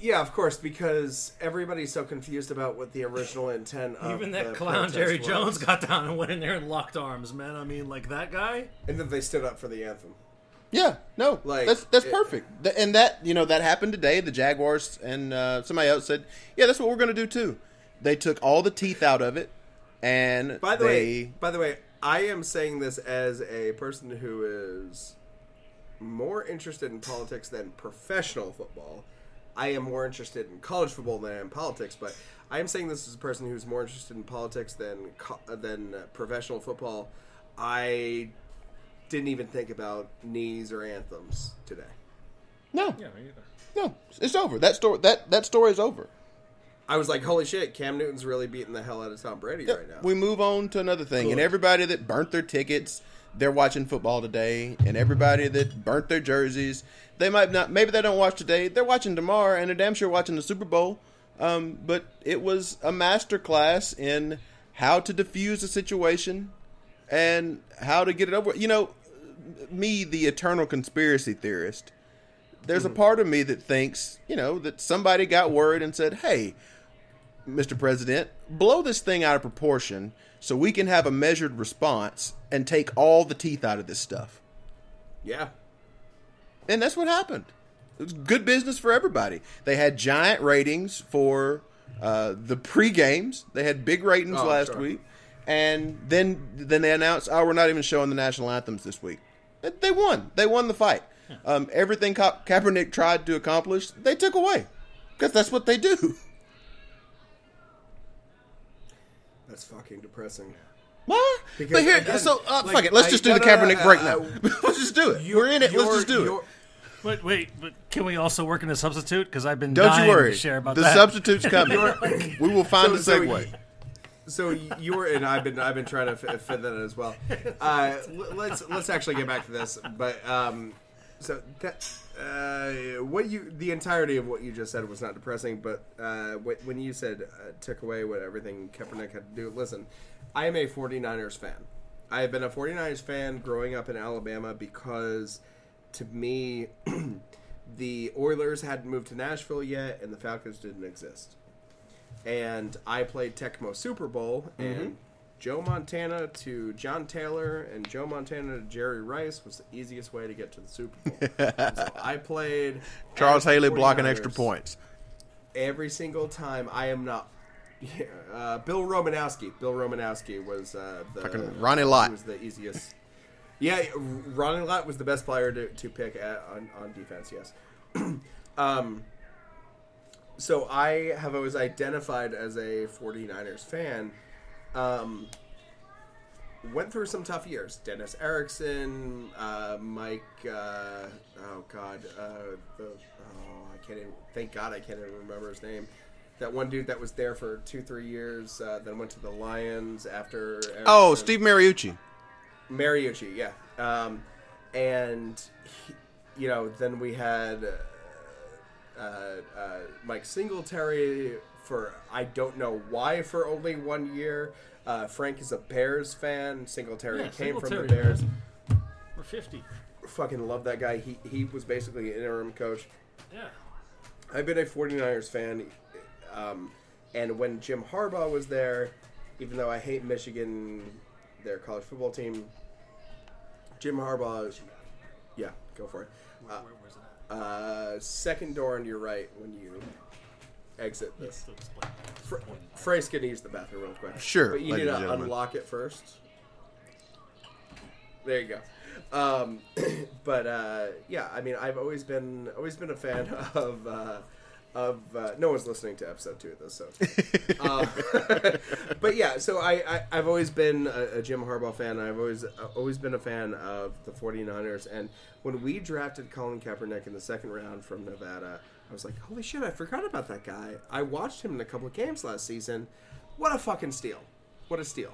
[SPEAKER 1] Yeah, of course, because everybody's so confused about what the original intent of
[SPEAKER 3] Even
[SPEAKER 1] the
[SPEAKER 3] that clown Jerry
[SPEAKER 1] was.
[SPEAKER 3] Jones got down and went in there and locked arms, man. I mean, like that guy.
[SPEAKER 1] and then they stood up for the anthem.
[SPEAKER 2] Yeah, no,
[SPEAKER 1] Like,
[SPEAKER 2] that's that's
[SPEAKER 1] it-
[SPEAKER 2] perfect. And that you know that happened today. The Jaguars and uh, somebody else said, "Yeah, that's what we're going to do too." They took all the teeth out of it, and
[SPEAKER 1] By the
[SPEAKER 2] they,
[SPEAKER 1] way, by the way, I am saying this as a person who is more interested in politics than professional football. I am more interested in college football than I am politics, but I am saying this as a person who's more interested in politics than than uh, professional football. I didn't even think about knees or anthems today.
[SPEAKER 2] no,
[SPEAKER 3] Yeah.
[SPEAKER 2] no, it's over. That story that that story is over.
[SPEAKER 1] I was like, "Holy shit, Cam Newton's really beating the hell out of Tom Brady right now."
[SPEAKER 2] We move on to another thing, and everybody that burnt their tickets, they're watching football today, and everybody that burnt their jerseys, they might not. Maybe they don't watch today. They're watching tomorrow, and they're damn sure watching the Super Bowl. Um, but it was a master class in how to diffuse a situation and how to get it over. You know, me, the eternal conspiracy theorist. There's a part of me that thinks, you know, that somebody got worried and said, "Hey, Mr. President, blow this thing out of proportion so we can have a measured response and take all the teeth out of this stuff.
[SPEAKER 1] yeah,
[SPEAKER 2] And that's what happened. It was good business for everybody. They had giant ratings for uh, the pre games. They had big ratings
[SPEAKER 1] Oh,
[SPEAKER 2] last
[SPEAKER 1] sure.
[SPEAKER 2] week, and then then they announced, "Oh, we're not even showing the national anthems this week." They won. They won the fight. Um, everything Ka- Kaepernick tried to accomplish, they took away because that's what they do.
[SPEAKER 1] that's fucking depressing.
[SPEAKER 2] What?
[SPEAKER 1] Because,
[SPEAKER 2] but here,
[SPEAKER 1] again,
[SPEAKER 2] so uh,
[SPEAKER 1] like,
[SPEAKER 2] fuck it. Let's
[SPEAKER 1] I-
[SPEAKER 2] just do
[SPEAKER 1] no,
[SPEAKER 2] the
[SPEAKER 1] no, no,
[SPEAKER 2] Kaepernick
[SPEAKER 1] uh,
[SPEAKER 2] break now.
[SPEAKER 1] uh,
[SPEAKER 2] let's just do it. We're in it. Let's just do it.
[SPEAKER 3] But wait, but can we also work in a substitute? Because I've been
[SPEAKER 2] Don't
[SPEAKER 3] dying
[SPEAKER 2] you worry.
[SPEAKER 3] to share about
[SPEAKER 2] the
[SPEAKER 3] that.
[SPEAKER 2] substitute's coming. we will find
[SPEAKER 1] So-
[SPEAKER 2] the
[SPEAKER 1] so
[SPEAKER 2] segue.
[SPEAKER 1] So you're and I've been, I've been trying to fit, fit that in as well. Uh, let's let's actually get back to this. But um, so that uh, what you, the entirety of what you just said was not depressing. But uh, when you said uh, took away what everything Kaepernick had to do, listen, I am a 49ers fan. I have been a 49ers fan growing up in Alabama because, to me, the Oilers hadn't moved to Nashville yet, and the Falcons didn't exist and I played Tecmo Super Bowl, and Joe Montana to John Taylor and Joe Montana to Jerry Rice was the easiest way to get to the Super Bowl. So I played
[SPEAKER 2] Charles Haley blocking extra points.
[SPEAKER 1] every single time. I am not. Uh, Bill Romanowski. Bill Romanowski was uh, the
[SPEAKER 2] Fucking Ronnie Lott.
[SPEAKER 1] was the easiest. Yeah, Ronnie Lott was the best player to, to pick at, on, on defense, yes. um, so I have always identified as a 49ers fan. Um, went through some tough years. Dennis Erickson, uh, Mike, uh, oh God, uh, the, oh, I can't even, thank God I can't even remember his name. That one dude that was there for two, three years, uh, then went to the Lions after. Erickson.
[SPEAKER 2] Oh, Steve Mariucci.
[SPEAKER 1] Mariucci, yeah. Um, and, he, you know, then we had uh, uh, Mike Singletary for I don't know why for only one year. Uh, Frank is a Bears fan. Singletary
[SPEAKER 3] Yeah,
[SPEAKER 1] came from the Bears.
[SPEAKER 3] man. We're 50.
[SPEAKER 1] Fucking love that guy. He, he was basically an interim coach.
[SPEAKER 3] Yeah.
[SPEAKER 1] I've been a 49ers fan. Um, and when Jim Harbaugh was there, even though I hate Michigan, their college football team, Jim Harbaugh, yeah, go for it. Uh,
[SPEAKER 3] Where, where's it at?
[SPEAKER 1] uh, second door on your right when you exit this.
[SPEAKER 3] Still display.
[SPEAKER 1] Fr- Frey's gonna use the bathroom real quick.
[SPEAKER 2] Sure,
[SPEAKER 1] but you need to
[SPEAKER 2] gentlemen.
[SPEAKER 1] unlock it first. There you go. Um, but uh, yeah, I mean, I've always been always been a fan of. Uh, of uh, no one's listening to episode two of this, so. uh, but yeah, so I, I I've always been a, a Jim Harbaugh fan. I've always uh, always been a fan of the 49ers. And when we drafted Colin Kaepernick in the second round from Nevada, I was like, holy shit, I forgot about that guy. I watched him in a couple of games last season. What a fucking steal! What a steal!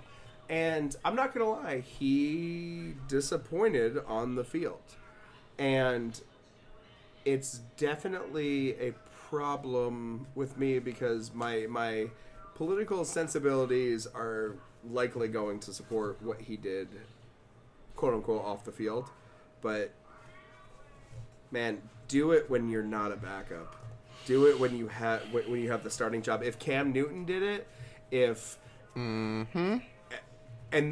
[SPEAKER 1] And I'm not gonna lie, he disappointed on the field, and it's definitely a problem with me because my my political sensibilities are likely going to support what he did quote unquote off the field but man do it when you're not a backup. Do it when you have when you have the starting job. If cam newton did it if and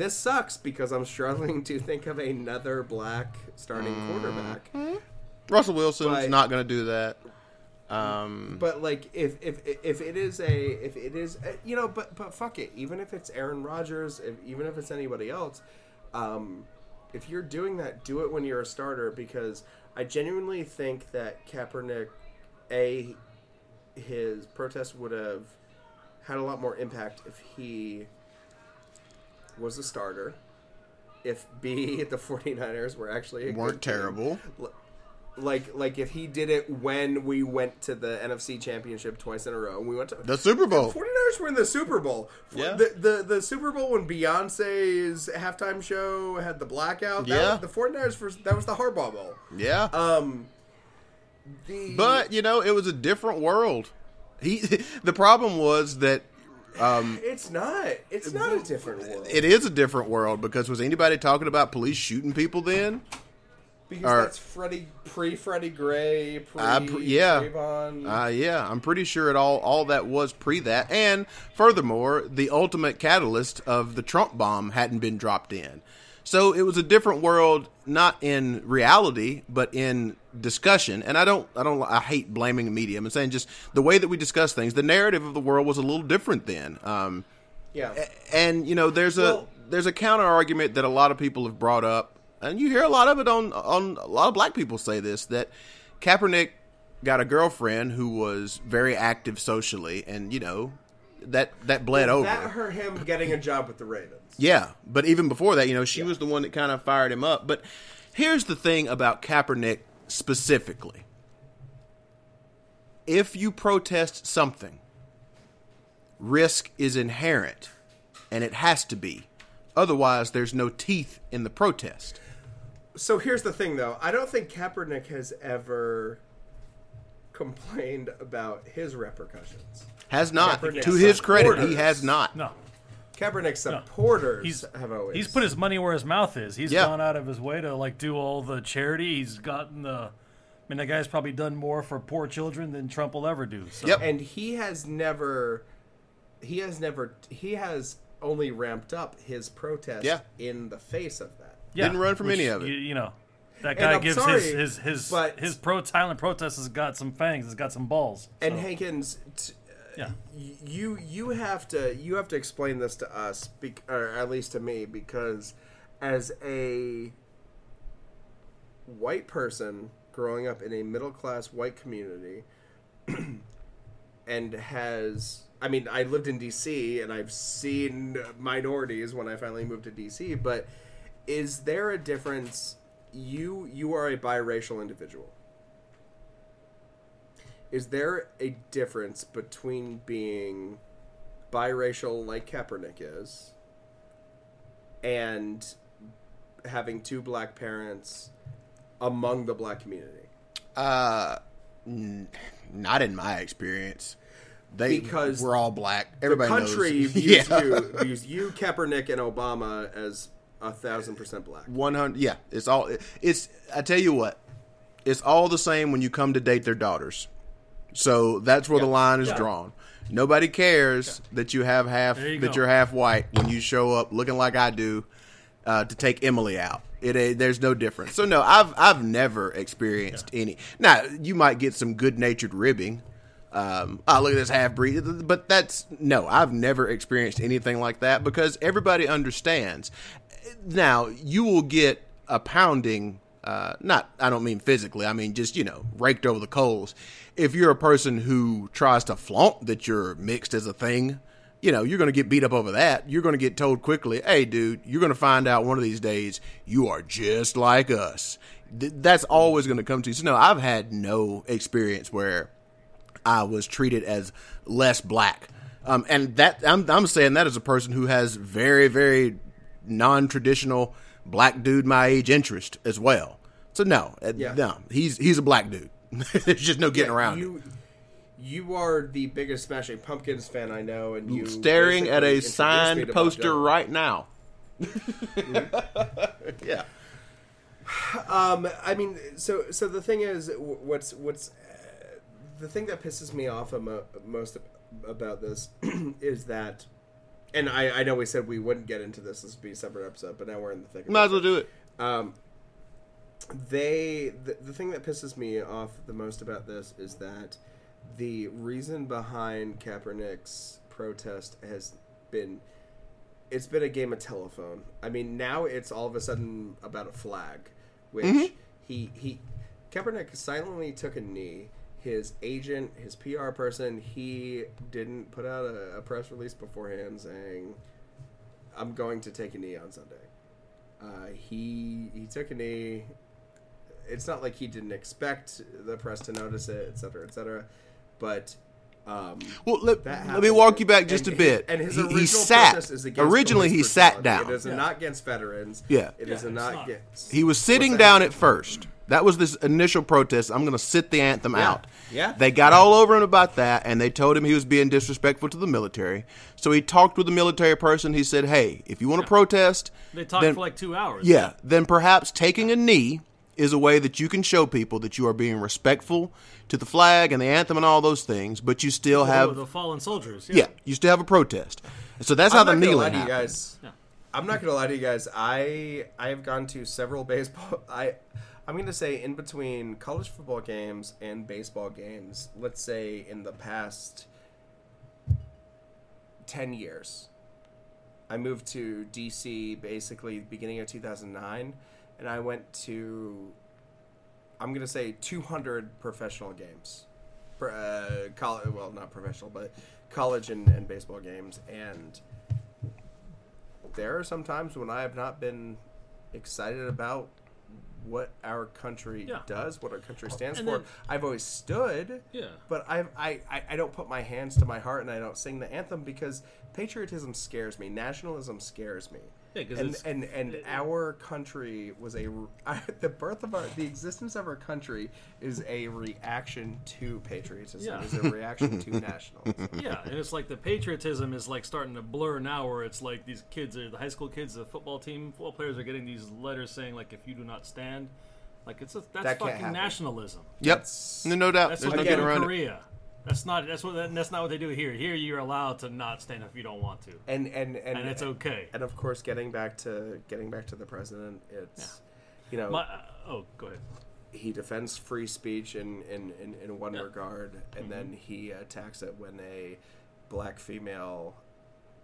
[SPEAKER 1] this sucks because i'm struggling to think of another black starting quarterback.
[SPEAKER 2] Russell Wilson's
[SPEAKER 1] But-
[SPEAKER 2] not going to do that. Um,
[SPEAKER 1] But like, if if if it is a if it is uh, you know, but but fuck it. Even if it's Aaron Rodgers, if, even if it's anybody else, um, if you're doing that, do it when you're a starter because I genuinely think that Kaepernick, a his protest would have had a lot more impact if he was a starter. If B the 49ers were actually
[SPEAKER 2] weren't
[SPEAKER 1] team
[SPEAKER 2] terrible.
[SPEAKER 1] Like like if he did it when we went to the NFC Championship twice in a row. and We went to
[SPEAKER 2] The Super Bowl.
[SPEAKER 1] 49ers were in the Super Bowl.
[SPEAKER 2] Yeah.
[SPEAKER 1] The, the the Super Bowl when Beyonce's halftime show had the blackout. That
[SPEAKER 2] Yeah.
[SPEAKER 1] was, the 49ers first, that was the Harbaugh Bowl.
[SPEAKER 2] Yeah.
[SPEAKER 1] Um the
[SPEAKER 2] But you know, it was a different world. He, the problem was that um,
[SPEAKER 1] it's not. It's not a different world.
[SPEAKER 2] it is a different world because was anybody talking about police shooting people then?
[SPEAKER 1] Because
[SPEAKER 2] or-
[SPEAKER 1] that's Freddie pre Freddie Gray, pre
[SPEAKER 2] I yeah.
[SPEAKER 1] Trayvon.
[SPEAKER 2] Uh, yeah, I'm pretty sure it all all that was pre that, and furthermore, the ultimate catalyst of the Trump bomb hadn't been dropped in. So it was a different world, not in reality, but in discussion. And I don't, I don't, I hate blaming the media. I'm saying just the way that we discuss things. The narrative of the world was a little different then. Um,
[SPEAKER 1] yeah.
[SPEAKER 2] and you know there's a
[SPEAKER 1] Well-
[SPEAKER 2] there's a counter argument that a lot of people have brought up and you hear a lot of it on on a lot of black people say this that Kaepernick got a girlfriend who was very active socially and you know that that bled over
[SPEAKER 1] That hurt him getting a job with the Ravens.
[SPEAKER 2] yeah, but even before that, you know, she was the one that kind of fired him up. But here's the thing about Kaepernick specifically. If you protest something, risk is inherent, and it has to be. Otherwise, there's no teeth in the protest.
[SPEAKER 1] So here's the thing, though. I don't think Kaepernick has ever complained about his repercussions.
[SPEAKER 2] Has not.
[SPEAKER 1] Kaepernick
[SPEAKER 2] to his credit, he has not.
[SPEAKER 3] No.
[SPEAKER 1] Kaepernick supporters
[SPEAKER 3] He's
[SPEAKER 1] have always
[SPEAKER 3] he's put his money where his mouth is. He's
[SPEAKER 2] Yeah.
[SPEAKER 3] gone out of his way to like do all the charity. He's gotten the. I mean, that guy's probably done more for poor children than Trump will ever do. So.
[SPEAKER 2] Yep.
[SPEAKER 1] and he has never he has never he has only ramped up his protest
[SPEAKER 2] Yeah.
[SPEAKER 1] in the face of that.
[SPEAKER 3] Yeah,
[SPEAKER 2] Didn't run from
[SPEAKER 3] which,
[SPEAKER 2] any of it.
[SPEAKER 3] You, you know, that guy gives
[SPEAKER 1] sorry,
[SPEAKER 3] his his his
[SPEAKER 1] but-
[SPEAKER 3] his pro silent protest has got some fangs. Has got some balls.
[SPEAKER 1] And
[SPEAKER 3] so,
[SPEAKER 1] Hankins t-
[SPEAKER 3] yeah,
[SPEAKER 1] you you have to you have to explain this to us bec- or at least to me because as a white person growing up in a middle class white community and has I mean, I lived in DC and I've seen minorities when I finally moved to DC, but is there a difference you you are a biracial individual? Is there a difference between being biracial like Kaepernick is and having two black parents among the black community?
[SPEAKER 2] Uh, n- not in my experience. They
[SPEAKER 1] Because
[SPEAKER 2] we're all black. Everybody
[SPEAKER 1] the country
[SPEAKER 2] knows.
[SPEAKER 1] views
[SPEAKER 2] yeah.
[SPEAKER 1] you views you Kaepernick and Obama as a thousand percent black.
[SPEAKER 2] One hundred. Yeah, it's all. It's. I tell you what, it's all the same when you come to date their daughters. So that's where the line is
[SPEAKER 3] Yeah.
[SPEAKER 2] drawn. Nobody cares that you have half
[SPEAKER 3] you
[SPEAKER 2] that
[SPEAKER 3] go.
[SPEAKER 2] you're half white when you show up looking like I do uh, to take Emily out. It uh, there's no difference. So no, I've I've never experienced any. Now you might get some good natured ribbing. Um, oh, look at this half breed, but that's no. I've never experienced anything like that because everybody understands. Now you will get a pounding. Uh, not, I don't mean physically. I mean just you know raked over the coals. If you're a person who tries to flaunt that you're mixed as a thing, you know, you're going to get beat up over that. You're going to get told quickly, hey, dude, you're going to find out one of these days you are just like us. Th- That's always going to come to you. So, no, I've had no experience where I was treated as less black. Um, and that I'm, I'm saying that as a person who has very, very non traditional black dude my age interest as well. So, no, uh,
[SPEAKER 1] Yeah.
[SPEAKER 2] no, he's, he's a black dude. There's just no getting
[SPEAKER 1] Yeah,
[SPEAKER 2] around it.
[SPEAKER 1] you. You are the biggest Smashing Pumpkins fan I know, and you
[SPEAKER 2] Staring at a signed poster right now. yeah.
[SPEAKER 1] Um, I mean, so so the thing is, what's what's uh, the thing that pisses me off most about this is that, and I I know we said we wouldn't get into this. This would be a separate episode, but now we're in the thick. of
[SPEAKER 2] Might as well do it.
[SPEAKER 1] Um, they the, the thing that pisses me off the most about this is that the reason behind Kaepernick's protest has been it's been a game of telephone. I mean, now it's all of a sudden about a flag, which he he Kaepernick silently took a knee. His agent, his PR person, he didn't put out a, a press release beforehand saying, "I'm going to take a knee on Sunday." Uh, he he took a knee. It's not like he didn't expect the press to notice it, et cetera, et cetera. But um,
[SPEAKER 2] Well, let, let me walk you back just
[SPEAKER 1] And
[SPEAKER 2] a
[SPEAKER 1] he-
[SPEAKER 2] bit.
[SPEAKER 1] and his
[SPEAKER 2] he,
[SPEAKER 1] original
[SPEAKER 2] he sat.
[SPEAKER 1] protest is against
[SPEAKER 2] Originally, he sat down.
[SPEAKER 1] It is not against veterans.
[SPEAKER 2] Yeah.
[SPEAKER 1] it is
[SPEAKER 3] Yeah,
[SPEAKER 1] not,
[SPEAKER 3] it's not.
[SPEAKER 1] against.
[SPEAKER 2] He was sitting down at first. That was this initial protest. I'm going to sit the anthem
[SPEAKER 1] Yeah.
[SPEAKER 2] out.
[SPEAKER 1] Yeah.
[SPEAKER 2] They got all over him about that, and they told him he was being disrespectful to the military. So he talked with the military person. He said, "Hey, if you want to protest,
[SPEAKER 3] They talked
[SPEAKER 2] then-
[SPEAKER 3] for like two hours.
[SPEAKER 2] yeah, then perhaps taking a knee is a way that you can show people that you are being respectful to the flag and the anthem and all those things, but you still
[SPEAKER 3] The-
[SPEAKER 2] have
[SPEAKER 3] the fallen soldiers.
[SPEAKER 2] yeah, you still have a protest. So that's how
[SPEAKER 1] I'm
[SPEAKER 2] the
[SPEAKER 1] not gonna lie
[SPEAKER 2] kneeling
[SPEAKER 1] to you
[SPEAKER 2] happened.
[SPEAKER 1] guys.
[SPEAKER 3] Yeah.
[SPEAKER 1] I'm not gonna lie to you guys. I I have gone to several baseball. I I'm gonna say in between college football games and baseball games. Let's say in the past ten years, I moved to DC basically beginning of 2009, and I went to I'm gonna say 200 professional games, uh, college. Well, not professional, but college and, and baseball games, and there are some times when I have not been excited about what our country
[SPEAKER 3] Yeah.
[SPEAKER 1] does, what our country stands
[SPEAKER 3] And
[SPEAKER 1] for.
[SPEAKER 3] then-
[SPEAKER 1] I've always stood,
[SPEAKER 3] Yeah.
[SPEAKER 1] but I, I, I, I don't put my hands to my heart and I don't sing the anthem because patriotism scares me. Nationalism scares me.
[SPEAKER 3] Yeah, 'cause
[SPEAKER 1] and and and
[SPEAKER 3] it-
[SPEAKER 1] our country was a the birth of our the existence of our country is a reaction to patriotism.
[SPEAKER 3] Yeah.
[SPEAKER 1] Is a reaction to nationalism.
[SPEAKER 3] Yeah, and it's like the patriotism is like starting to blur now, where it's like these kids are the high school kids, the football team, football players are getting these letters saying like, if you do not stand, like it's a, that's
[SPEAKER 1] That
[SPEAKER 3] fucking
[SPEAKER 1] happen.
[SPEAKER 3] nationalism.
[SPEAKER 2] Yep,
[SPEAKER 1] That's-
[SPEAKER 2] no, no doubt.
[SPEAKER 3] That's
[SPEAKER 2] There's
[SPEAKER 3] what
[SPEAKER 2] no
[SPEAKER 3] they do
[SPEAKER 2] getting
[SPEAKER 3] in
[SPEAKER 2] around it.
[SPEAKER 3] That's not that's what that's not what they do here. Here you're allowed to not stand if you don't want to,
[SPEAKER 1] And and and,
[SPEAKER 3] and it's okay.
[SPEAKER 1] And of course, getting back to getting back to the president, it's you know
[SPEAKER 3] My, uh, oh, go ahead.
[SPEAKER 1] he defends free speech in in, in, in one
[SPEAKER 3] Yeah.
[SPEAKER 1] regard,
[SPEAKER 2] Mm-hmm.
[SPEAKER 1] and then he attacks it when a black female,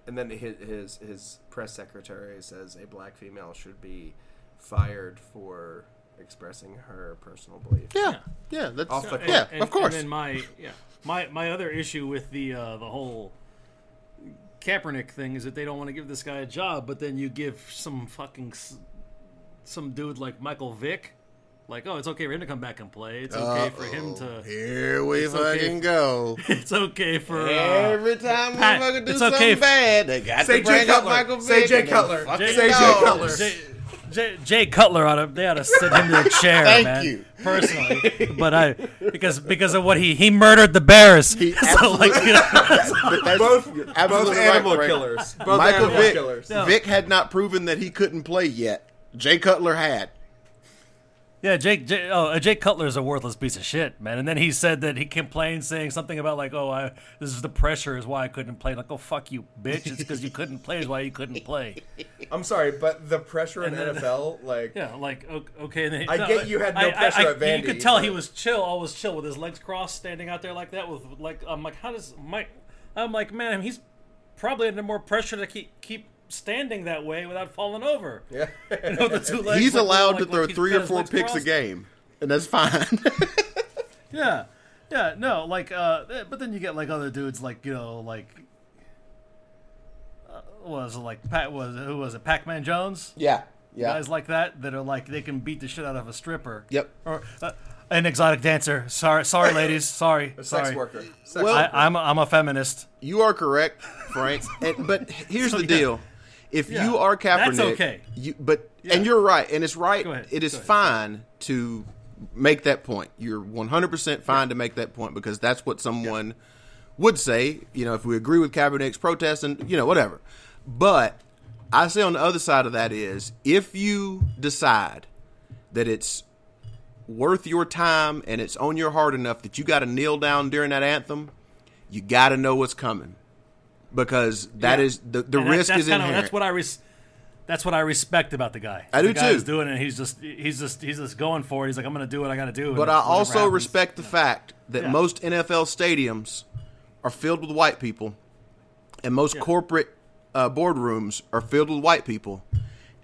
[SPEAKER 1] and then his his, his press secretary says a black female should be fired for expressing her personal belief.
[SPEAKER 2] Yeah, yeah, that's
[SPEAKER 1] Off the
[SPEAKER 2] yeah,
[SPEAKER 3] And-
[SPEAKER 2] of course.
[SPEAKER 3] And then my yeah, my my other issue with the uh, the whole Kaepernick thing is that they don't want to give this guy a job, but then you give some fucking some dude like Michael Vick, like oh, it's okay for him to come back and play. It's okay for him to.
[SPEAKER 2] Here we
[SPEAKER 3] It's okay.
[SPEAKER 2] fucking go.
[SPEAKER 3] It's okay for. Uh,
[SPEAKER 2] Every time
[SPEAKER 3] Pat,
[SPEAKER 2] motherfucker do
[SPEAKER 3] it's
[SPEAKER 2] something
[SPEAKER 3] okay
[SPEAKER 2] bad, they got
[SPEAKER 1] Say
[SPEAKER 2] to bring
[SPEAKER 1] Jay
[SPEAKER 2] up
[SPEAKER 1] Cutler.
[SPEAKER 2] Michael
[SPEAKER 1] Say
[SPEAKER 2] Vick
[SPEAKER 1] Jay
[SPEAKER 2] and
[SPEAKER 1] Cutler.
[SPEAKER 2] fucking
[SPEAKER 1] Say Jay. Cutler.
[SPEAKER 3] Jay, Jay, Jay Cutler ought to they ought to send him to the chair,
[SPEAKER 2] Thank
[SPEAKER 3] man.
[SPEAKER 2] you.
[SPEAKER 3] Personally, but I because because of what he he murdered the Bears.
[SPEAKER 2] He
[SPEAKER 3] so like you know,
[SPEAKER 2] But
[SPEAKER 1] Both,
[SPEAKER 2] absolutely
[SPEAKER 1] both animal
[SPEAKER 2] Frank.
[SPEAKER 1] killers. Both
[SPEAKER 2] Michael
[SPEAKER 1] animal
[SPEAKER 2] Vick,
[SPEAKER 1] killers.
[SPEAKER 3] No.
[SPEAKER 2] Vic had not proven that he couldn't play yet. Jay Cutler had.
[SPEAKER 3] Yeah, Jake. Jake oh, uh, Jake Cutler is a worthless piece of shit, man. And then he said that he complained, saying something about like, "Oh, I, this is the pressure is why I couldn't play." Like, "Oh, fuck you, bitch! It's because you couldn't play is why you couldn't play."
[SPEAKER 1] I'm sorry, but the pressure in
[SPEAKER 3] then-
[SPEAKER 1] NFL, like,
[SPEAKER 3] Yeah, like okay. And then,
[SPEAKER 1] I get you had no
[SPEAKER 3] I- I-
[SPEAKER 1] pressure
[SPEAKER 3] I-
[SPEAKER 1] at Vandy,
[SPEAKER 3] You could tell he was chill, always chill, with his legs crossed, standing out there like that. With like, I'm like, how does Mike? I'm like, man, he's probably under more pressure to keep keep standing that way without falling over.
[SPEAKER 1] yeah.
[SPEAKER 3] You know, the two legs,
[SPEAKER 2] He's
[SPEAKER 3] like,
[SPEAKER 2] allowed
[SPEAKER 3] like-
[SPEAKER 2] to throw
[SPEAKER 3] he's
[SPEAKER 2] three or four
[SPEAKER 3] legs
[SPEAKER 2] picks a game, and that's fine.
[SPEAKER 3] Yeah, yeah, no, like, uh, eh, but then you get like other dudes, like you know, like, uh, was it like Pat? Was who was it? Pac-Man Jones?
[SPEAKER 2] yeah, yeah.
[SPEAKER 3] Guys like that that are like they can beat the shit out of a stripper.
[SPEAKER 2] Yep.
[SPEAKER 3] Or uh, an exotic dancer. Sorry, sorry, ladies. Sorry,
[SPEAKER 1] A
[SPEAKER 3] sorry.
[SPEAKER 1] sex worker. Sex
[SPEAKER 2] Well-
[SPEAKER 3] I,
[SPEAKER 1] worker.
[SPEAKER 3] I'm a, I'm a feminist.
[SPEAKER 2] You are correct, Frank. and, but here's the
[SPEAKER 3] yeah.
[SPEAKER 2] deal: if
[SPEAKER 3] Yeah.
[SPEAKER 2] you are Kaepernick,
[SPEAKER 3] That's okay.
[SPEAKER 2] You, but
[SPEAKER 3] Yeah.
[SPEAKER 2] and you're right, and it's right.
[SPEAKER 3] Ahead.
[SPEAKER 2] It is fine to make that point. You're 100 percent fine to make that point because that's what someone would say. You know, if we agree with Kaepernick's protest and you know whatever. But I say on the other side of that is if you decide that it's worth your time and it's on your heart enough that you got to kneel down during that anthem, you got to know what's coming because that
[SPEAKER 3] Yeah.
[SPEAKER 2] is the the
[SPEAKER 3] And that-
[SPEAKER 2] risk
[SPEAKER 3] that's
[SPEAKER 2] is
[SPEAKER 3] kinda-
[SPEAKER 2] inherent.
[SPEAKER 3] That's what I res- That's what I respect about the guy.
[SPEAKER 2] I
[SPEAKER 3] the
[SPEAKER 2] do
[SPEAKER 3] guy's
[SPEAKER 2] too.
[SPEAKER 3] doing it. He's just he's just he's just going for it. He's like, I'm gonna do what I gotta do. and
[SPEAKER 2] but I also
[SPEAKER 3] happens.
[SPEAKER 2] respect the fact that
[SPEAKER 3] Yeah.
[SPEAKER 2] most NFL stadiums are filled with white people, and most corporate uh, boardrooms are filled with white people,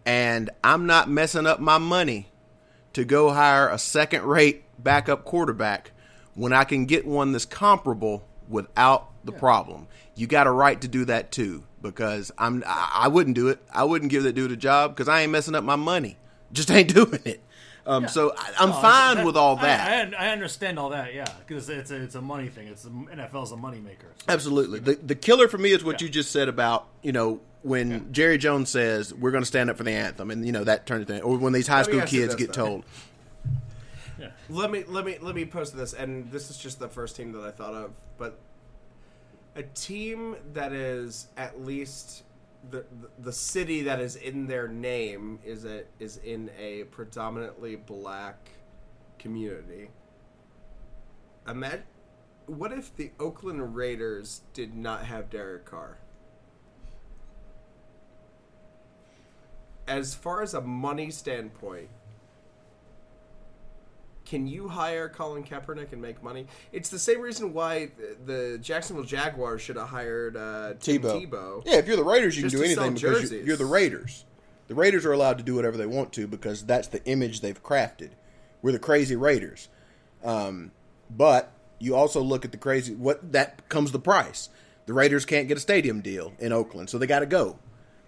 [SPEAKER 2] and I'm not messing up my money to go hire a second-rate backup quarterback when I can get one that's comparable without the problem. You got a right to do that too, because I'm I, I wouldn't do it. I wouldn't give that dude a job because I ain't messing up my money. Just ain't doing it. Um, So I, I'm
[SPEAKER 3] Oh,
[SPEAKER 2] fine
[SPEAKER 3] that-
[SPEAKER 2] with all that.
[SPEAKER 3] I, I understand all that, yeah, because it's a, it's a money thing. It's the NFL's a money maker. So.
[SPEAKER 2] Absolutely. The the killer for me is what
[SPEAKER 3] Yeah.
[SPEAKER 2] you just said about, you know, when Jerry Jones says we're going to stand up for the anthem and you know that turns thing or when these high school
[SPEAKER 1] ask you
[SPEAKER 2] kids get
[SPEAKER 1] though.
[SPEAKER 2] told.
[SPEAKER 1] Let me let me let me post this, and this is just the first team that I thought of, but a team that is at least the the, city that is in their name is a is in a predominantly black community. Imagine what if the Oakland Raiders did not have Derek Carr? As far as a money standpoint, can you hire Colin Kaepernick and make money? It's the same reason why the, Jacksonville Jaguars should have hired uh, Tim
[SPEAKER 2] Tebow.
[SPEAKER 1] Tebow.
[SPEAKER 2] Yeah, if you're the Raiders, you can do anything because you're, you're the Raiders. The Raiders are allowed to do whatever they want to because that's the image they've crafted. We're the crazy Raiders. Um, but you also look at the crazy what that comes the price. The Raiders can't get a stadium deal in Oakland, so they got to go.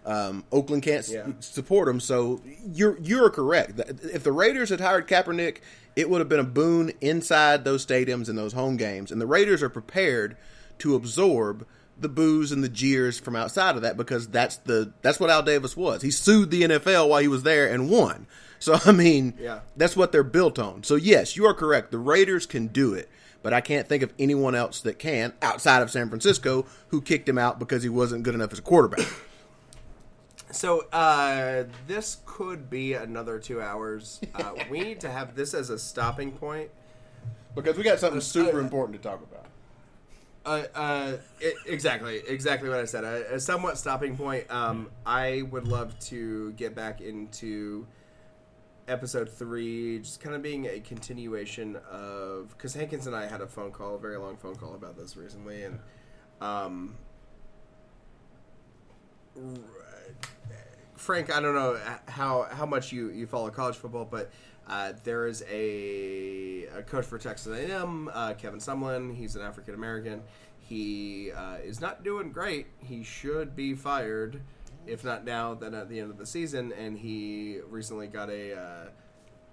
[SPEAKER 2] Um, Oakland can't s- support them, so you're you're correct. If the Raiders had hired Kaepernick, it would have been a boon inside those stadiums and those home games. And the Raiders are prepared to absorb the boos and the jeers from outside of that because that's the that's what Al Davis was. He sued the NFL while he was there and won. So I mean,
[SPEAKER 1] Yeah.
[SPEAKER 2] that's what they're built on. So yes, you are correct. The Raiders can do it, but I can't think of anyone else that can outside of San Francisco who kicked him out because he wasn't good enough as a quarterback.
[SPEAKER 1] So uh, this could be another two hours. Uh, we need to have this as a stopping point.
[SPEAKER 2] because we got something super important to talk about.
[SPEAKER 1] Uh, uh, it, exactly, exactly what I said. A, a somewhat stopping point. Um, I would love to get back into episode three, just kind of being a continuation of because Hankins and I had a phone call, a very long phone call about this recently, and um, Frank, I don't know how how much you you follow college football, but Uh, there is a, a coach for Texas A&M, uh, Kevin Sumlin. He's an African American. He uh, is not doing great. He should be fired, if not now, then at the end of the season. And he recently got a uh,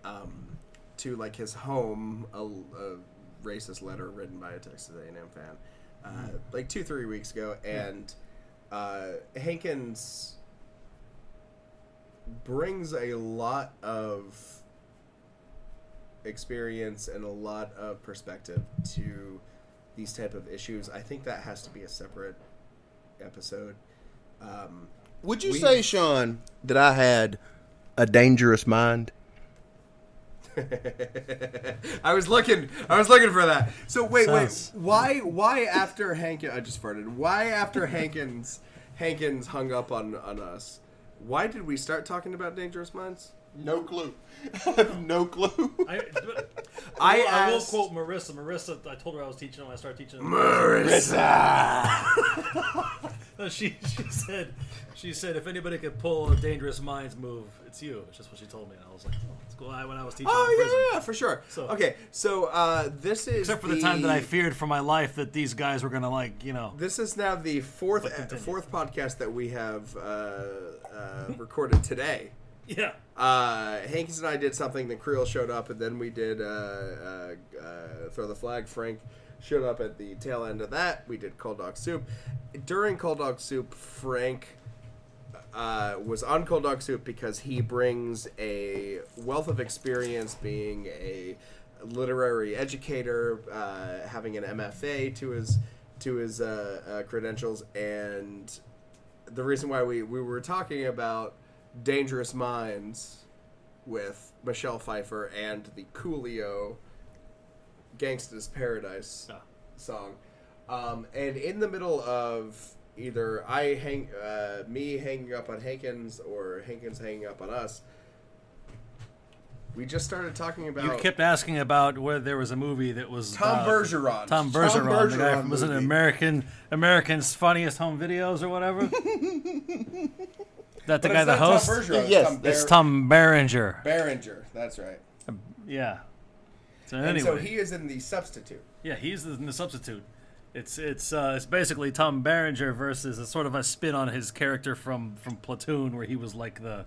[SPEAKER 1] um, to like his home a, a racist letter written by a Texas A&M fan, uh, like two three weeks ago, and uh, Hankins brings a lot of experience and a lot of perspective to these type of issues. I think that has to be a separate episode. Um,
[SPEAKER 2] Would you
[SPEAKER 1] We-
[SPEAKER 2] say, Sean, that I had a dangerous mind?
[SPEAKER 1] I was looking. I was looking for that. So wait,
[SPEAKER 3] Sounds-
[SPEAKER 1] wait. Why? Why after Hankins? I just farted. Why after Hankins? Hankins hung up on on us. Why did we start talking about Dangerous Minds?
[SPEAKER 2] No clue. I have no clue.
[SPEAKER 3] I, but-
[SPEAKER 1] I
[SPEAKER 3] I will
[SPEAKER 1] asked-
[SPEAKER 3] quote Marissa. Marissa, I told her I was teaching when I started teaching. No, she she said she said if anybody could pull a dangerous minds move, it's you. It's just what she told me, and I was like, oh, it's cool. I, when I was teaching in
[SPEAKER 1] Oh
[SPEAKER 3] prison.
[SPEAKER 1] yeah, yeah, for sure.
[SPEAKER 3] So-
[SPEAKER 1] okay, so uh, this is
[SPEAKER 3] Except for the time that I feared for my life that these guys were gonna like, you know.
[SPEAKER 1] This is now the fourth
[SPEAKER 3] But
[SPEAKER 1] fourth podcast that we have uh, uh, recorded today.
[SPEAKER 3] Yeah.
[SPEAKER 1] Uh, Hankins and I did something. Then Creel showed up, and then we did uh, uh, uh, throw the flag. Frank showed up at the tail end of that. We did cold dog soup. During cold dog soup, Frank uh, was on cold dog soup because he brings a wealth of experience being a literary educator, uh, having an MFA to his to his uh, uh, credentials, and the reason why we, we were talking about Dangerous Minds with Michelle Pfeiffer and the Coolio Gangsta's Paradise
[SPEAKER 3] Yeah.
[SPEAKER 1] song. Um, and in the middle of either I hang uh, me hanging up on Hankins or Hankins hanging up on us, we just started talking about
[SPEAKER 3] You kept asking about whether there was a movie that was
[SPEAKER 1] Tom
[SPEAKER 3] uh,
[SPEAKER 1] Bergeron.
[SPEAKER 3] Tom Bergeron, the guy from was it. American American's Funniest Home Videos or whatever. that the
[SPEAKER 1] But
[SPEAKER 3] guy the
[SPEAKER 1] not Tom
[SPEAKER 3] host.
[SPEAKER 1] Bergeron,
[SPEAKER 2] Yes,
[SPEAKER 1] Tom
[SPEAKER 3] It's Tom Berenger.
[SPEAKER 1] Berenger. That's right.
[SPEAKER 3] Yeah. So
[SPEAKER 1] And so he is in the substitute.
[SPEAKER 3] yeah, he's the, the substitute. It's it's uh, it's basically Tom Berenger versus a sort of a spin on his character from from Platoon, where he was like the,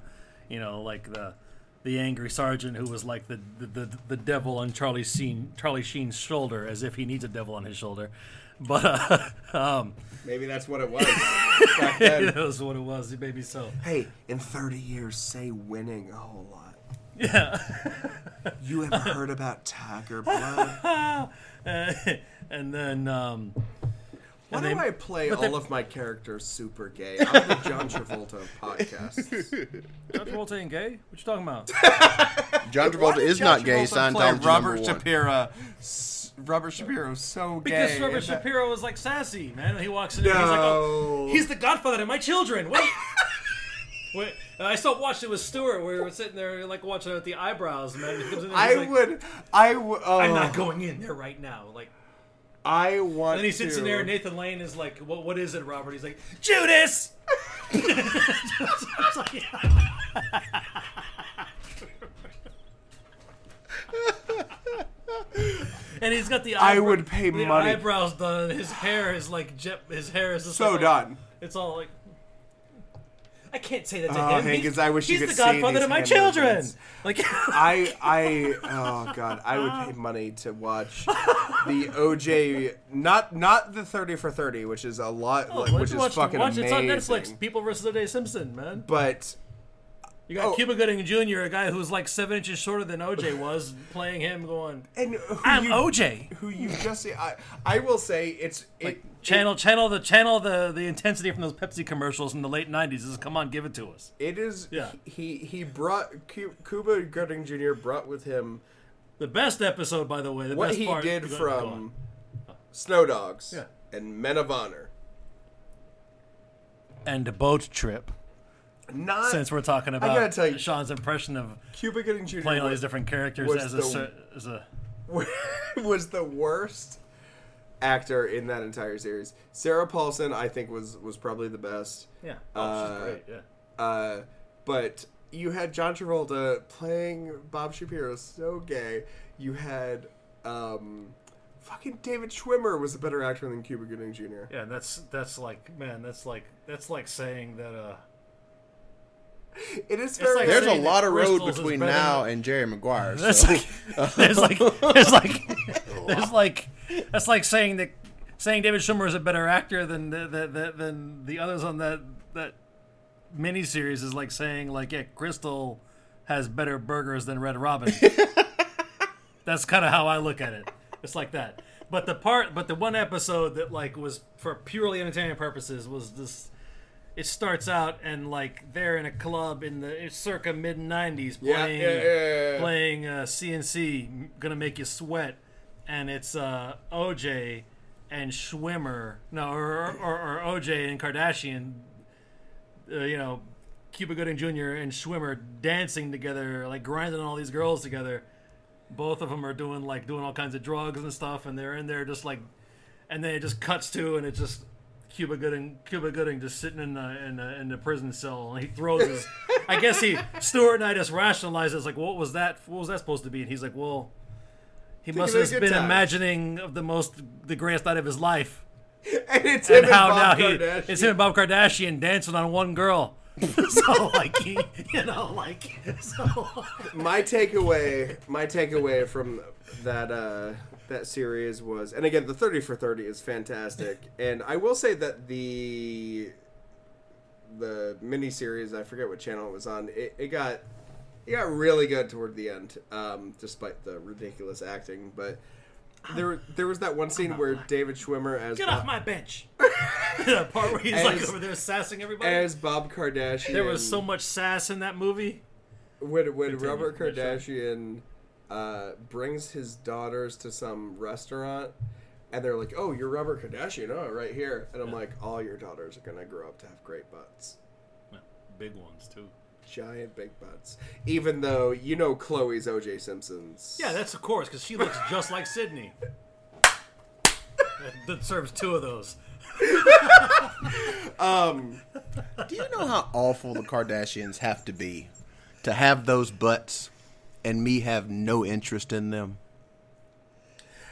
[SPEAKER 3] you know, like the the angry sergeant who was like the the, the, the devil on Charlie Sheen Charlie Sheen's shoulder, as if he needs a devil on his shoulder. But uh, um,
[SPEAKER 1] Maybe that's what it was back then.
[SPEAKER 3] that was what it was. Maybe so.
[SPEAKER 1] Hey, in 30 years, say winning a whole lot.
[SPEAKER 3] Yeah.
[SPEAKER 1] You ever heard about Tiger Blood?
[SPEAKER 3] and then um,
[SPEAKER 1] Why
[SPEAKER 3] And
[SPEAKER 1] do
[SPEAKER 3] they-
[SPEAKER 1] I play all
[SPEAKER 3] they-
[SPEAKER 1] of my characters super gay? I'm the John Travolta of podcasts.
[SPEAKER 3] John Travolta ain't gay. What you talking about?
[SPEAKER 2] John Travolta is not gay. Scientology
[SPEAKER 1] Robert
[SPEAKER 2] number one.
[SPEAKER 1] Shapiro. S- Robert Shapiro so gay.
[SPEAKER 3] Because Robert
[SPEAKER 1] and that-
[SPEAKER 3] Shapiro was like sassy, man. He walks in and he's like, oh,
[SPEAKER 1] No.
[SPEAKER 3] he's the godfather to my children. Wait. Wait, I still watched it with Stuart, where we were sitting there like watching it with the eyebrows, man. He comes in and
[SPEAKER 1] I
[SPEAKER 3] like,
[SPEAKER 1] would. I would. Oh,
[SPEAKER 3] I'm not going in there right now. Like,
[SPEAKER 1] I want.
[SPEAKER 3] and then he sits
[SPEAKER 1] to,
[SPEAKER 3] in there. and Nathan Lane is like, "What? What is it, Robert?" He's like, "Judas." Like, and he's got the.
[SPEAKER 1] I would pay
[SPEAKER 3] the
[SPEAKER 1] money.
[SPEAKER 3] eyebrows done. His hair is like jet. His hair is
[SPEAKER 1] So
[SPEAKER 3] like,
[SPEAKER 1] done.
[SPEAKER 3] It's all like. I can't say that to
[SPEAKER 1] Oh,
[SPEAKER 3] him.
[SPEAKER 1] Hankins,
[SPEAKER 3] he's,
[SPEAKER 1] I wish you could
[SPEAKER 3] the godfather to my children.
[SPEAKER 1] movements.
[SPEAKER 3] Like,
[SPEAKER 1] I I oh god, I would pay money to watch the OJ not not the 30 for 30, which is a lot
[SPEAKER 3] Oh,
[SPEAKER 1] like, which is
[SPEAKER 3] watch,
[SPEAKER 1] fucking
[SPEAKER 3] watch
[SPEAKER 1] amazing.
[SPEAKER 3] It's on Netflix. People versus O.J. Simpson, man.
[SPEAKER 1] But
[SPEAKER 3] You got
[SPEAKER 1] Oh.
[SPEAKER 3] Cuba Gooding Jr., a guy who's like seven inches shorter than OJ was, playing him, going,
[SPEAKER 1] and who
[SPEAKER 3] "I'm
[SPEAKER 1] you,
[SPEAKER 3] OJ."
[SPEAKER 1] who you just say I I will say it's it,
[SPEAKER 3] Channel, channel the channel the the intensity from those Pepsi commercials in the late '90s. Is come on, give it to us.
[SPEAKER 1] it is
[SPEAKER 3] Yeah.
[SPEAKER 1] he he brought Cuba Gooding Jr. brought with him
[SPEAKER 3] The best episode, by the way. The
[SPEAKER 1] what
[SPEAKER 3] best
[SPEAKER 1] he
[SPEAKER 3] part,
[SPEAKER 1] did
[SPEAKER 3] go- go on.
[SPEAKER 1] from Snow Dogs
[SPEAKER 3] Yeah.
[SPEAKER 1] and Men of Honor.
[SPEAKER 3] and a boat trip.
[SPEAKER 1] Not
[SPEAKER 3] Since we're talking about
[SPEAKER 1] gotta tell you-
[SPEAKER 3] Sean's impression of
[SPEAKER 1] Cuba Gooding Jr.
[SPEAKER 3] playing all these different characters
[SPEAKER 1] was
[SPEAKER 3] as a,
[SPEAKER 1] the-
[SPEAKER 3] cer- as a
[SPEAKER 1] was the worst actor in that entire series. Sarah Paulson, I think, was was probably the best.
[SPEAKER 3] yeah. Oh,
[SPEAKER 1] Uh,
[SPEAKER 3] she's great. Yeah.
[SPEAKER 1] Uh, but you had John Travolta playing Bob Shapiro, so gay. You had um, fucking David Schwimmer was a better actor than Cuba Gooding Jr.
[SPEAKER 3] Yeah, that's that's like man, that's like that's like saying that uh
[SPEAKER 1] It is very.
[SPEAKER 3] like
[SPEAKER 2] There's a lot of road
[SPEAKER 3] Bristol's
[SPEAKER 2] between now
[SPEAKER 3] than-
[SPEAKER 2] and Jerry Maguire.
[SPEAKER 3] That's
[SPEAKER 2] So.
[SPEAKER 3] like there's like there's like there's like that's like saying that saying David Schwimmer is a better actor than the, the, the, than the others on that that miniseries is like saying like yeah Krystal has better burgers than Red Robin. that's kind of how I look at it. It's like that. But the part, but the one episode that like was for purely entertainment purposes was this. It starts out and like they're in a club in the circa mid '90s playing
[SPEAKER 1] yeah, yeah, yeah,
[SPEAKER 3] playing uh, CNC, gonna make you sweat, and it's uh, OJ and Schwimmer, no, or, or, or OJ and Kardashian, uh, you know, Cuba Gooding Jr. and Schwimmer dancing together, like grinding all these girls together. Both of them are doing like doing all kinds of drugs and stuff, and they're in there just like, and then it just cuts to, and it's just Cuba Gooding, Cuba Gooding just sitting in the in the, in the prison cell, and he throws his. I guess he Stuart and I just rationalized it's like, what was that? What was that supposed to be? And he's like, well, he must have been
[SPEAKER 1] times.
[SPEAKER 3] imagining of the most the greatest night of his life,
[SPEAKER 1] and it's him
[SPEAKER 3] and
[SPEAKER 1] and Bob
[SPEAKER 3] now he
[SPEAKER 1] Kardashian.
[SPEAKER 3] it's him and Bob Kardashian dancing on one girl. so like he, you know, like so.
[SPEAKER 1] my takeaway my takeaway from that uh that series was and again the 30 for 30 is fantastic and i will say that the the mini series i forget what channel it was on it, it got it got really good toward the end um despite the ridiculous acting but there, there was that one scene where David Schwimmer as
[SPEAKER 3] Get
[SPEAKER 1] Bob,
[SPEAKER 3] off my bench. the part where he's like
[SPEAKER 1] As-
[SPEAKER 3] over there sassing everybody.
[SPEAKER 1] as Bob Kardashian.
[SPEAKER 3] there was so much sass in that movie.
[SPEAKER 1] when when
[SPEAKER 3] Continue,
[SPEAKER 1] Robert. Kardashian uh, brings his daughters to some restaurant, and they're like, "Oh, you're Robert Kardashian, oh, right here," and I'm like, "All your daughters are gonna grow up to have great butts,
[SPEAKER 3] Big ones too.
[SPEAKER 1] giant big butts." Even though you know Khloé's O.J. Simpson's.
[SPEAKER 3] Yeah, that's of course because she looks just like Sydney. that, that serves two of those.
[SPEAKER 1] um.
[SPEAKER 2] Do you know how awful the Kardashians have to be to have those butts and me have no interest in them?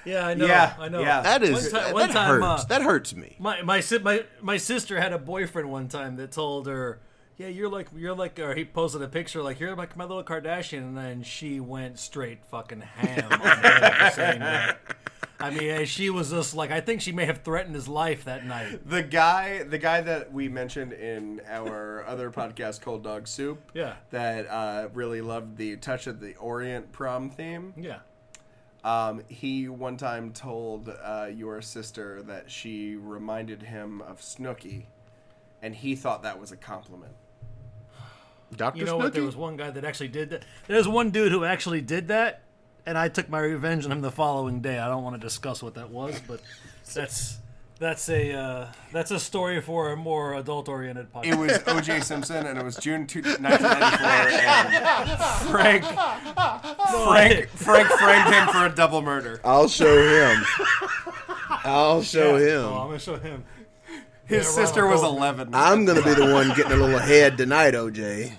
[SPEAKER 3] Yeah, I know.
[SPEAKER 1] Yeah,
[SPEAKER 3] I know.
[SPEAKER 1] yeah.
[SPEAKER 2] That is
[SPEAKER 3] One ti-
[SPEAKER 2] that,
[SPEAKER 3] time,
[SPEAKER 2] hurts.
[SPEAKER 3] uh,
[SPEAKER 2] that hurts me.
[SPEAKER 3] My my my my sister had a boyfriend one time that told her, "Yeah, you're like you're like," or he posted a picture like you're like my little Kardashian, and then she went straight fucking ham on him for saying that. I mean, she was just like I think she may have threatened his life that night.
[SPEAKER 1] The guy, the guy that we mentioned in our other podcast, Cold Dog Soup,
[SPEAKER 3] Yeah.
[SPEAKER 1] that uh, really loved the Touch of the Orient prom theme.
[SPEAKER 3] Yeah.
[SPEAKER 1] Um, he one time told uh, your sister that she reminded him of Snooki, and he thought that was a compliment.
[SPEAKER 2] Doctor
[SPEAKER 3] You know what? There was one guy that actually did that. There's one dude who actually did that, and I took my revenge on him the following day. I don't want to discuss what that was, but that's that's a uh, that's a story for a more adult-oriented podcast.
[SPEAKER 1] It was O.J. Simpson, and it was June two, 1994, and Frank Frank Frank framed him for a double murder.
[SPEAKER 2] I'll show him. I'll show
[SPEAKER 3] Oh, I'm gonna show him.
[SPEAKER 1] His
[SPEAKER 3] Yeah,
[SPEAKER 1] sister was 11.
[SPEAKER 2] I'm gonna be the one getting a little ahead tonight, OJ.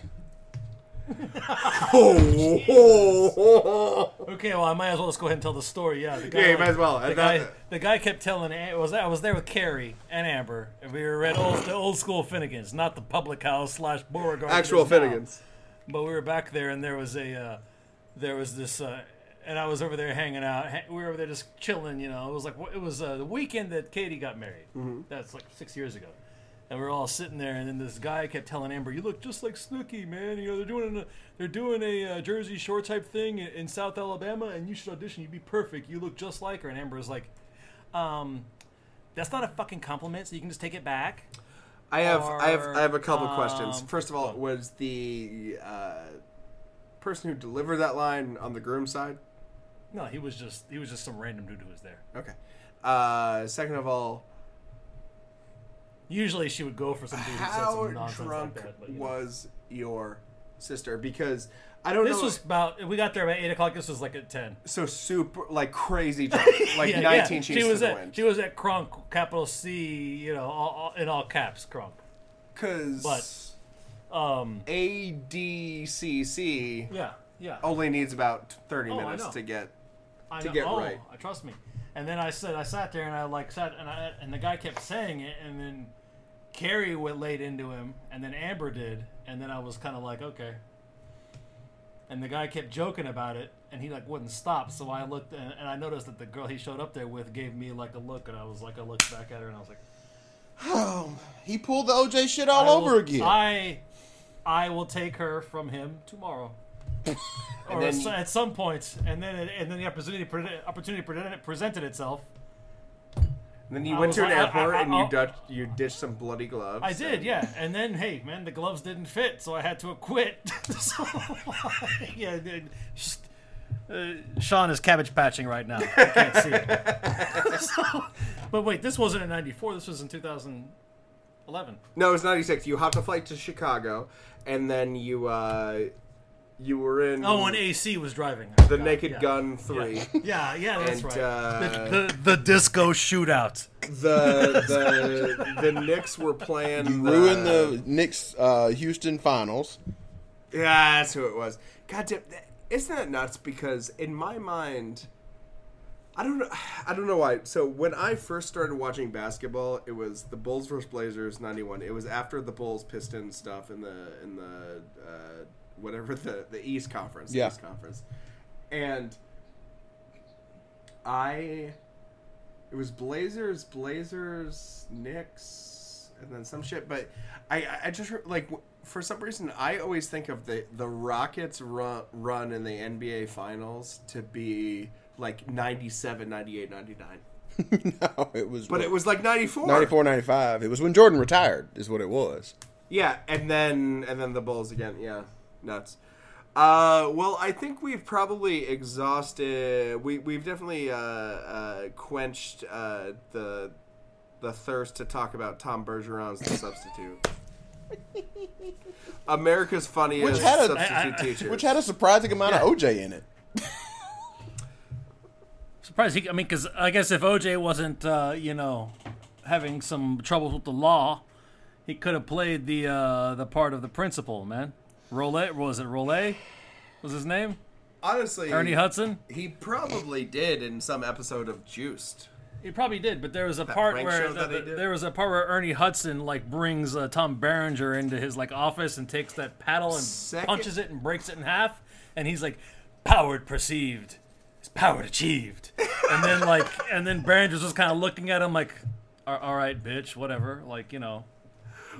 [SPEAKER 3] Okay, well, I might as well just go ahead and tell the story. Yeah, the guy,
[SPEAKER 1] Yeah, you might as well.
[SPEAKER 3] The
[SPEAKER 1] And
[SPEAKER 3] guy, the guy kept telling. It was I was there with Carrie and Amber, and we were at old, the old school Finnegan's, not the public house slash Beauregard.
[SPEAKER 1] Actual
[SPEAKER 3] it is now. But we were back there, and there was a, uh, there was this, uh, and I was over there hanging out. We were over there just chilling, you know. It was like it was uh, the weekend that Katie got married. That's like six years ago, and we were all sitting there, and then this guy kept telling Amber, "You look just like Snooki, man. You know they're doing a, they're doing a uh, Jersey Shore type thing in, in South Alabama, and you should audition. You'd be perfect. You look just like her." And Amber was like, um. That's not a fucking compliment, so you can just take it back.
[SPEAKER 1] I have I have I have a couple questions.
[SPEAKER 3] um,
[SPEAKER 1] First of all, was the uh, person who delivered that line on the groom side?
[SPEAKER 3] No, he was just he was just some random dude who was there.
[SPEAKER 1] Okay. Uh, second of all,
[SPEAKER 3] Usually she would go for some dude who said
[SPEAKER 1] how
[SPEAKER 3] some nonsense
[SPEAKER 1] drunk
[SPEAKER 3] like that. But, you know.
[SPEAKER 1] was your sister? Because I don't know.
[SPEAKER 3] This
[SPEAKER 1] know.
[SPEAKER 3] was about we got there about eight o'clock. This was like at ten.
[SPEAKER 1] so super like crazy drunk, like
[SPEAKER 3] Yeah,
[SPEAKER 1] nineteen
[SPEAKER 3] yeah. She was at
[SPEAKER 1] wind.
[SPEAKER 3] she was at Crunk, capital C, you know, all, all, in all caps, Crunk.
[SPEAKER 1] Because
[SPEAKER 3] but- Um,
[SPEAKER 1] ADCC
[SPEAKER 3] yeah, yeah.
[SPEAKER 1] only needs about 30
[SPEAKER 3] Oh,
[SPEAKER 1] minutes to get.
[SPEAKER 3] I
[SPEAKER 1] to
[SPEAKER 3] know.
[SPEAKER 1] get
[SPEAKER 3] oh,
[SPEAKER 1] right.
[SPEAKER 3] I trust me. And then I said, I sat there and I like sat and I and the guy kept saying it, and then Carrie went laid into him, and then Amber did, and then I was kind of like, okay. And the guy kept joking about it, and he like wouldn't stop. So I looked and, and I noticed that the girl he showed up there with gave me like a look, and I was like, I looked back at her and I was like,
[SPEAKER 2] Oh, he pulled the OJ shit all
[SPEAKER 3] I will-
[SPEAKER 2] over again.
[SPEAKER 3] I, I will take her from him tomorrow. or
[SPEAKER 1] then
[SPEAKER 3] at, at some point, and then and then the opportunity opportunity presented itself.
[SPEAKER 1] And then you
[SPEAKER 3] I
[SPEAKER 1] went to an
[SPEAKER 3] like- I-
[SPEAKER 1] airport
[SPEAKER 3] I-
[SPEAKER 1] and you
[SPEAKER 3] I'll-
[SPEAKER 1] dutch, you ditched some bloody gloves.
[SPEAKER 3] I did, yeah. And then, hey, man, the gloves didn't fit, so I had to acquit. so, yeah, just, uh, Sean is cabbage patching right now. I can't see it. So- but wait, this wasn't in '94. This was in 2011.
[SPEAKER 1] No, it was '96. You hopped a flight to Chicago, and then you uh, you were in
[SPEAKER 3] Oh, and AC was driving.
[SPEAKER 1] the
[SPEAKER 3] God,
[SPEAKER 1] Naked
[SPEAKER 3] yeah.
[SPEAKER 1] Gun three.
[SPEAKER 3] Yeah, yeah, that's
[SPEAKER 1] And,
[SPEAKER 3] right.
[SPEAKER 1] uh,
[SPEAKER 3] the, the, the disco shootout.
[SPEAKER 1] the the the Knicks were playing.
[SPEAKER 2] you ruined the Knicks uh, Houston finals.
[SPEAKER 1] Yeah, that's who it was. God damn, that- isn't that nuts? Because in my mind, I don't know. I don't know why. So when I first started watching basketball, it was the Bulls versus Blazers '91. It was after the Bulls Pistons stuff in the in the uh, whatever the the East Conference.
[SPEAKER 2] Yeah.
[SPEAKER 1] East Conference, and I. It was Blazers, Blazers, Knicks, and then some shit. But I, I- just like for some reason I always think of the the Rockets run run in the NBA Finals to be like 97, 98, 99.
[SPEAKER 2] no, it was.
[SPEAKER 1] But it was like 94.
[SPEAKER 2] 94, 95. It was when Jordan retired, is what it was.
[SPEAKER 1] Yeah, and then and then the Bulls again. Yeah, nuts. Uh, well, I think we've probably exhausted. We we've definitely uh, uh, quenched uh, the the thirst to talk about Tom Bergeron's the substitute. America's funniest
[SPEAKER 2] Which had a-
[SPEAKER 1] substitute
[SPEAKER 3] I- I-
[SPEAKER 1] teacher.
[SPEAKER 2] Which had a surprising amount
[SPEAKER 1] Yeah.
[SPEAKER 2] of OJ in it.
[SPEAKER 3] Surprised he. I mean, because I guess if OJ wasn't, uh, you know, having some troubles with the law, he could have played the uh, the part of the principal. Man, Rollet was it Rollet? Was his name
[SPEAKER 1] honestly
[SPEAKER 3] Ernie Hudson?
[SPEAKER 1] He probably did in some episode of Juiced.
[SPEAKER 3] He probably did, but there was a part where
[SPEAKER 1] that
[SPEAKER 3] the- there was a part where Ernie Hudson like brings uh, Tom Berenger into his like office and takes that paddle and
[SPEAKER 1] Second-
[SPEAKER 3] punches it and breaks it in half, and he's like, "Powered perceived, is powered achieved," and then like and then Berenger's just kind of looking at him like, "All all right, bitch, whatever," like you know.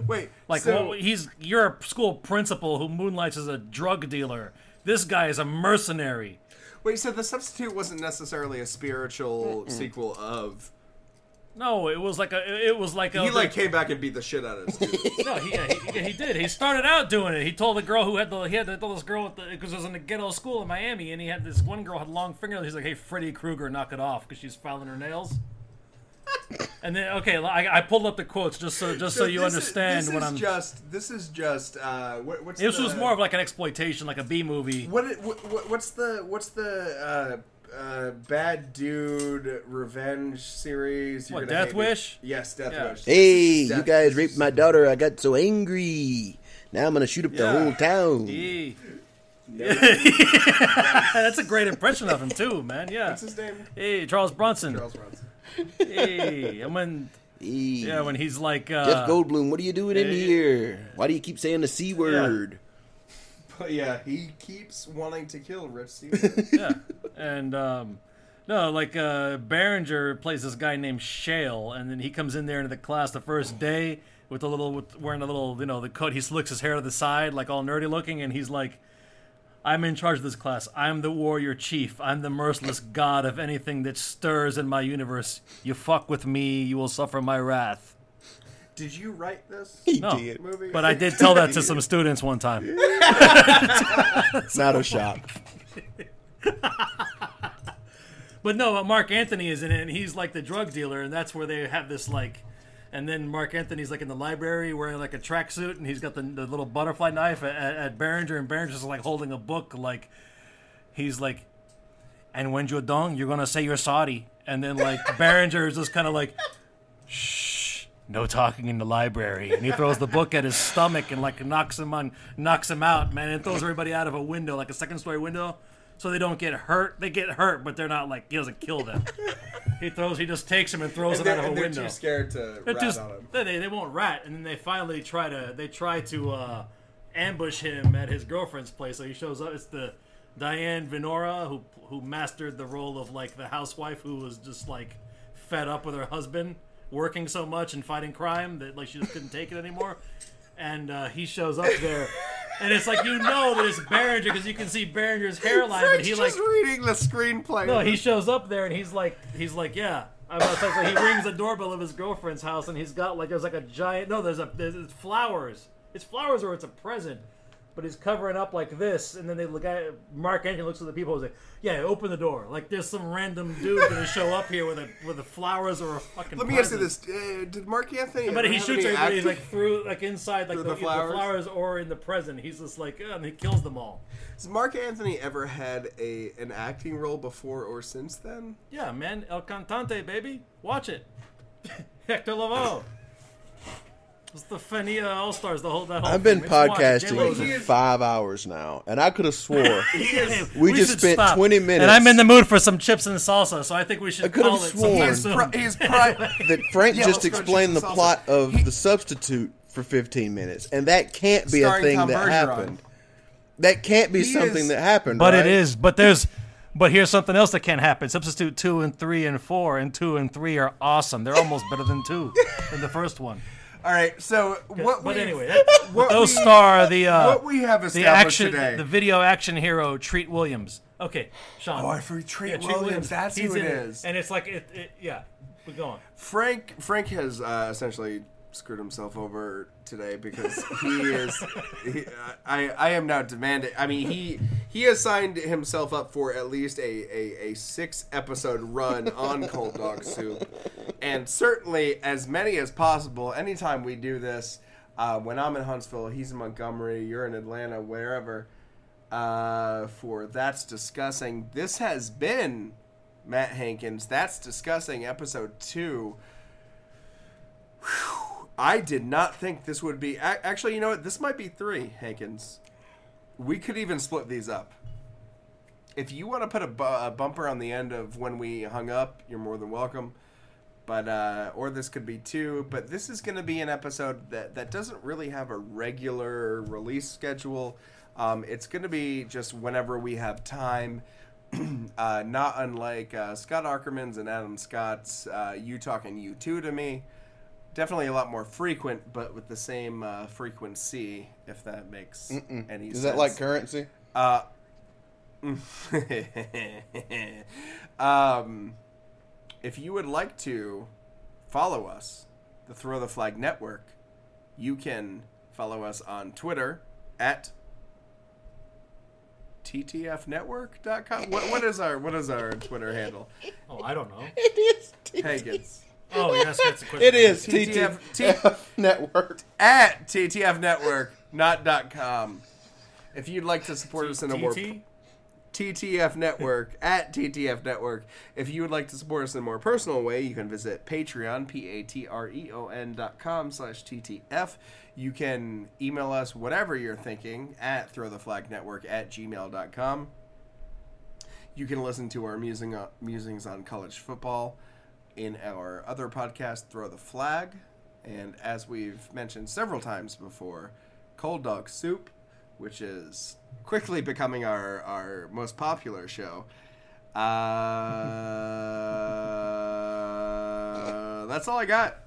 [SPEAKER 1] Wait,
[SPEAKER 3] Like
[SPEAKER 1] so,
[SPEAKER 3] well, he's you're a school principal who moonlights as a drug dealer. This guy is a mercenary.
[SPEAKER 1] wait, so the substitute wasn't necessarily a spiritual sequel of.
[SPEAKER 3] No, it was like a it was like a
[SPEAKER 1] He like came back and beat the shit out of his students.
[SPEAKER 3] No, he, yeah, he, he did. He started out doing it. He told the girl who had the he had to tell this girl with. because it was in a ghetto school in Miami, and he had this one girl had long fingernails. He's like, "Hey, Freddy Krueger, knock it off," because she's filing her nails. And then okay, I, I pulled up the quotes just so just so, you
[SPEAKER 1] this is-
[SPEAKER 3] understand
[SPEAKER 1] this
[SPEAKER 3] what
[SPEAKER 1] is
[SPEAKER 3] I'm.
[SPEAKER 1] just this is just uh what, what's
[SPEAKER 3] this
[SPEAKER 1] the,
[SPEAKER 3] was more of like an exploitation, like a B movie.
[SPEAKER 1] what, what what- what's the what's the uh uh bad dude revenge series You're
[SPEAKER 3] What,
[SPEAKER 1] gonna
[SPEAKER 3] Death
[SPEAKER 1] hate me.
[SPEAKER 3] Wish?
[SPEAKER 1] yes death
[SPEAKER 3] Yeah.
[SPEAKER 1] wish
[SPEAKER 2] Hey,
[SPEAKER 1] Death
[SPEAKER 2] you guys raped my daughter. I got so angry. Now I'm gonna shoot up the whole town.
[SPEAKER 3] Yee. That's a great impression of him too, man. Yeah.
[SPEAKER 1] what's his name
[SPEAKER 3] Hey, Charles Bronson.
[SPEAKER 1] Charles Bronson
[SPEAKER 3] Hey, and when
[SPEAKER 2] Hey,
[SPEAKER 3] yeah, when he's like uh,
[SPEAKER 2] Jeff Goldblum, what are you doing in
[SPEAKER 3] hey.
[SPEAKER 2] here? Why do you keep saying the c word?
[SPEAKER 1] but yeah he keeps wanting to kill Rich Stevens
[SPEAKER 3] yeah, and um, no, like uh, Berenger plays this guy named Shale, and then he comes in there into the class the first day with a little, with, wearing a little, you know, the coat. He slicks his hair to the side, like all nerdy looking, and he's like, "I'm in charge of this class. I'm the warrior chief. I'm the merciless god of anything that stirs in my universe. You fuck with me, you will suffer my wrath."
[SPEAKER 1] did you write this
[SPEAKER 2] He
[SPEAKER 3] No,
[SPEAKER 2] did.
[SPEAKER 1] movie
[SPEAKER 3] but I did tell that to some students one time.
[SPEAKER 2] It's not a shock.
[SPEAKER 3] But no, Marc Anthony is in it, and he's like the drug dealer, and that's where they have this like. And then Marc Anthony's like in the library wearing like a tracksuit, and he's got the, the little butterfly knife at, at Berenger, and Berenger's like holding a book, like he's like, and when you're done, you're gonna say you're sorry, and then like Berenger is just kind of like, shh, no talking in the library, and he throws the book at his stomach and like knocks him on, knocks him out, man, and throws everybody out of a window, like a second story window, so they don't get hurt. They get hurt, but they're not like he doesn't kill them. he throws, he just takes them and throws
[SPEAKER 1] And
[SPEAKER 3] them out of a
[SPEAKER 1] they're
[SPEAKER 3] window.
[SPEAKER 1] too scared to
[SPEAKER 3] They're
[SPEAKER 1] rat
[SPEAKER 3] just
[SPEAKER 1] on him.
[SPEAKER 3] they, they won't rat, and then they finally try to they try to uh, ambush him at his girlfriend's place. So he shows up. It's the Diane Venora who who mastered the role of like the housewife who was just like fed up with her husband working so much and fighting crime that like she just couldn't take it anymore. And uh, he shows up there, and it's like you know that it's Berenger because you can see Berenger's hairline, but
[SPEAKER 1] Frank's
[SPEAKER 3] he like
[SPEAKER 1] just reading the screenplay.
[SPEAKER 3] no, he shows up there and he's like, he's like, yeah. I'm about to say, he rings the doorbell of his girlfriend's house and he's got like, there's like a giant. No, there's a there's it's flowers. It's flowers or it's a present. But he's covering up like this, and then they look at Marc Anthony looks at the people and say, "Yeah, open the door." Like there's some random dude gonna show up here with a with the flowers or a fucking.
[SPEAKER 1] Let me ask you this: uh, Did Marc Anthony?
[SPEAKER 3] But he shoots everybody like through, like inside, like the,
[SPEAKER 1] the
[SPEAKER 3] the
[SPEAKER 1] flowers?
[SPEAKER 3] flowers or in the present. He's just like, "Ugh," and he kills them all.
[SPEAKER 1] Has Marc Anthony ever had a an acting role before or since then?
[SPEAKER 3] Yeah, man, El Cantante, baby. Watch it. Hector Lavoe. It's the Fania uh, All Stars. The whole that whole.
[SPEAKER 2] I've been
[SPEAKER 3] thing. Just watch it.
[SPEAKER 2] podcasting for
[SPEAKER 3] in it.
[SPEAKER 2] five hours now, and I could have swore
[SPEAKER 3] Hey,
[SPEAKER 2] we just spent
[SPEAKER 3] stop.
[SPEAKER 2] 20 minutes.
[SPEAKER 3] And I'm in the mood for some chips and salsa, so I think we should.
[SPEAKER 2] I
[SPEAKER 3] should
[SPEAKER 2] could've
[SPEAKER 3] call it
[SPEAKER 2] sworn.
[SPEAKER 3] soon.
[SPEAKER 1] pri-
[SPEAKER 2] that Frank
[SPEAKER 1] Yeah,
[SPEAKER 2] just explained the plot of
[SPEAKER 1] He-
[SPEAKER 2] the substitute for 15 minutes, and that can't be a thing
[SPEAKER 1] Tom
[SPEAKER 2] that
[SPEAKER 1] Bergeron.
[SPEAKER 2] happened. That can't be
[SPEAKER 1] He
[SPEAKER 2] something
[SPEAKER 1] is-
[SPEAKER 2] that happened.
[SPEAKER 3] But
[SPEAKER 2] right?
[SPEAKER 3] it is. But there's. But here's something else that can't happen. Substitute two and three and four, and two and three are awesome. They're almost better than two than the first one.
[SPEAKER 1] All right, so what?
[SPEAKER 3] but
[SPEAKER 1] we-
[SPEAKER 3] anyway, that,
[SPEAKER 1] what
[SPEAKER 3] those
[SPEAKER 1] we-
[SPEAKER 3] star the uh,
[SPEAKER 1] what we have
[SPEAKER 3] the
[SPEAKER 1] established
[SPEAKER 3] action,
[SPEAKER 1] today.
[SPEAKER 3] the video action hero Treat Williams. Okay, Sean.
[SPEAKER 1] Oh, I forgot Treat
[SPEAKER 3] Yeah, Treat
[SPEAKER 1] Williams. That's
[SPEAKER 3] He's
[SPEAKER 1] who it
[SPEAKER 3] in
[SPEAKER 1] is.
[SPEAKER 3] And it's like it, it yeah. We're going.
[SPEAKER 1] Frank Frank has uh, essentially screwed himself over today because he is. He, I I am now demanding. I mean he he has signed himself up for at least a a, a six episode run on Cold Dog Soup, and certainly as many as possible. Anytime we do this, uh, when I'm in Huntsville, he's in Montgomery, you're in Atlanta, wherever. Uh, for that's discussing. This has been Matt Hankins. That's discussing episode two. Whew. I did not think this would be. Actually, you know what? This might be three, Hankins. We could even split these up. If you want to put a, bu- a bumper on the end of when we hung up, you're more than welcome. But uh, or this could be two. But this is going to be an episode that that doesn't really have a regular release schedule. Um, it's going to be just whenever we have time. uh, not unlike uh, Scott Aukerman's and Adam Scott's uh, "You Talking You Two to Me." Definitely a lot more frequent, but with the same uh, frequency, if that makes any sense.
[SPEAKER 2] Is that like currency?
[SPEAKER 1] Uh, um, if you would like to follow us, the Throw the Flag Network, you can follow us on Twitter at ttfnetwork.com. What, what is our what is our Twitter handle?
[SPEAKER 3] Oh, I don't know.
[SPEAKER 2] It is.
[SPEAKER 3] Oh yes, that's a question.
[SPEAKER 2] It is
[SPEAKER 1] TTF
[SPEAKER 2] TTF Network.
[SPEAKER 1] at TTF Network, not dot .com. If you'd like to support us in a more TTF Network at TTF Network. If you would like to support us in a more personal way, you can visit Patreon, P-A-T-R-E-O-N dot com slash TTF. You can email us whatever you're thinking at throwtheflagnetwork at gmail.com. You can listen to our musing, uh, musings on college football in our other podcast, Throw the Flag. And as we've mentioned several times before, Cold Dog Soup, which is quickly becoming our, our most popular show. Uh, that's all I got.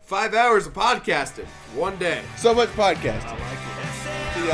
[SPEAKER 1] Five hours of podcasting, one day.
[SPEAKER 2] So much podcasting.
[SPEAKER 3] I like it.
[SPEAKER 2] See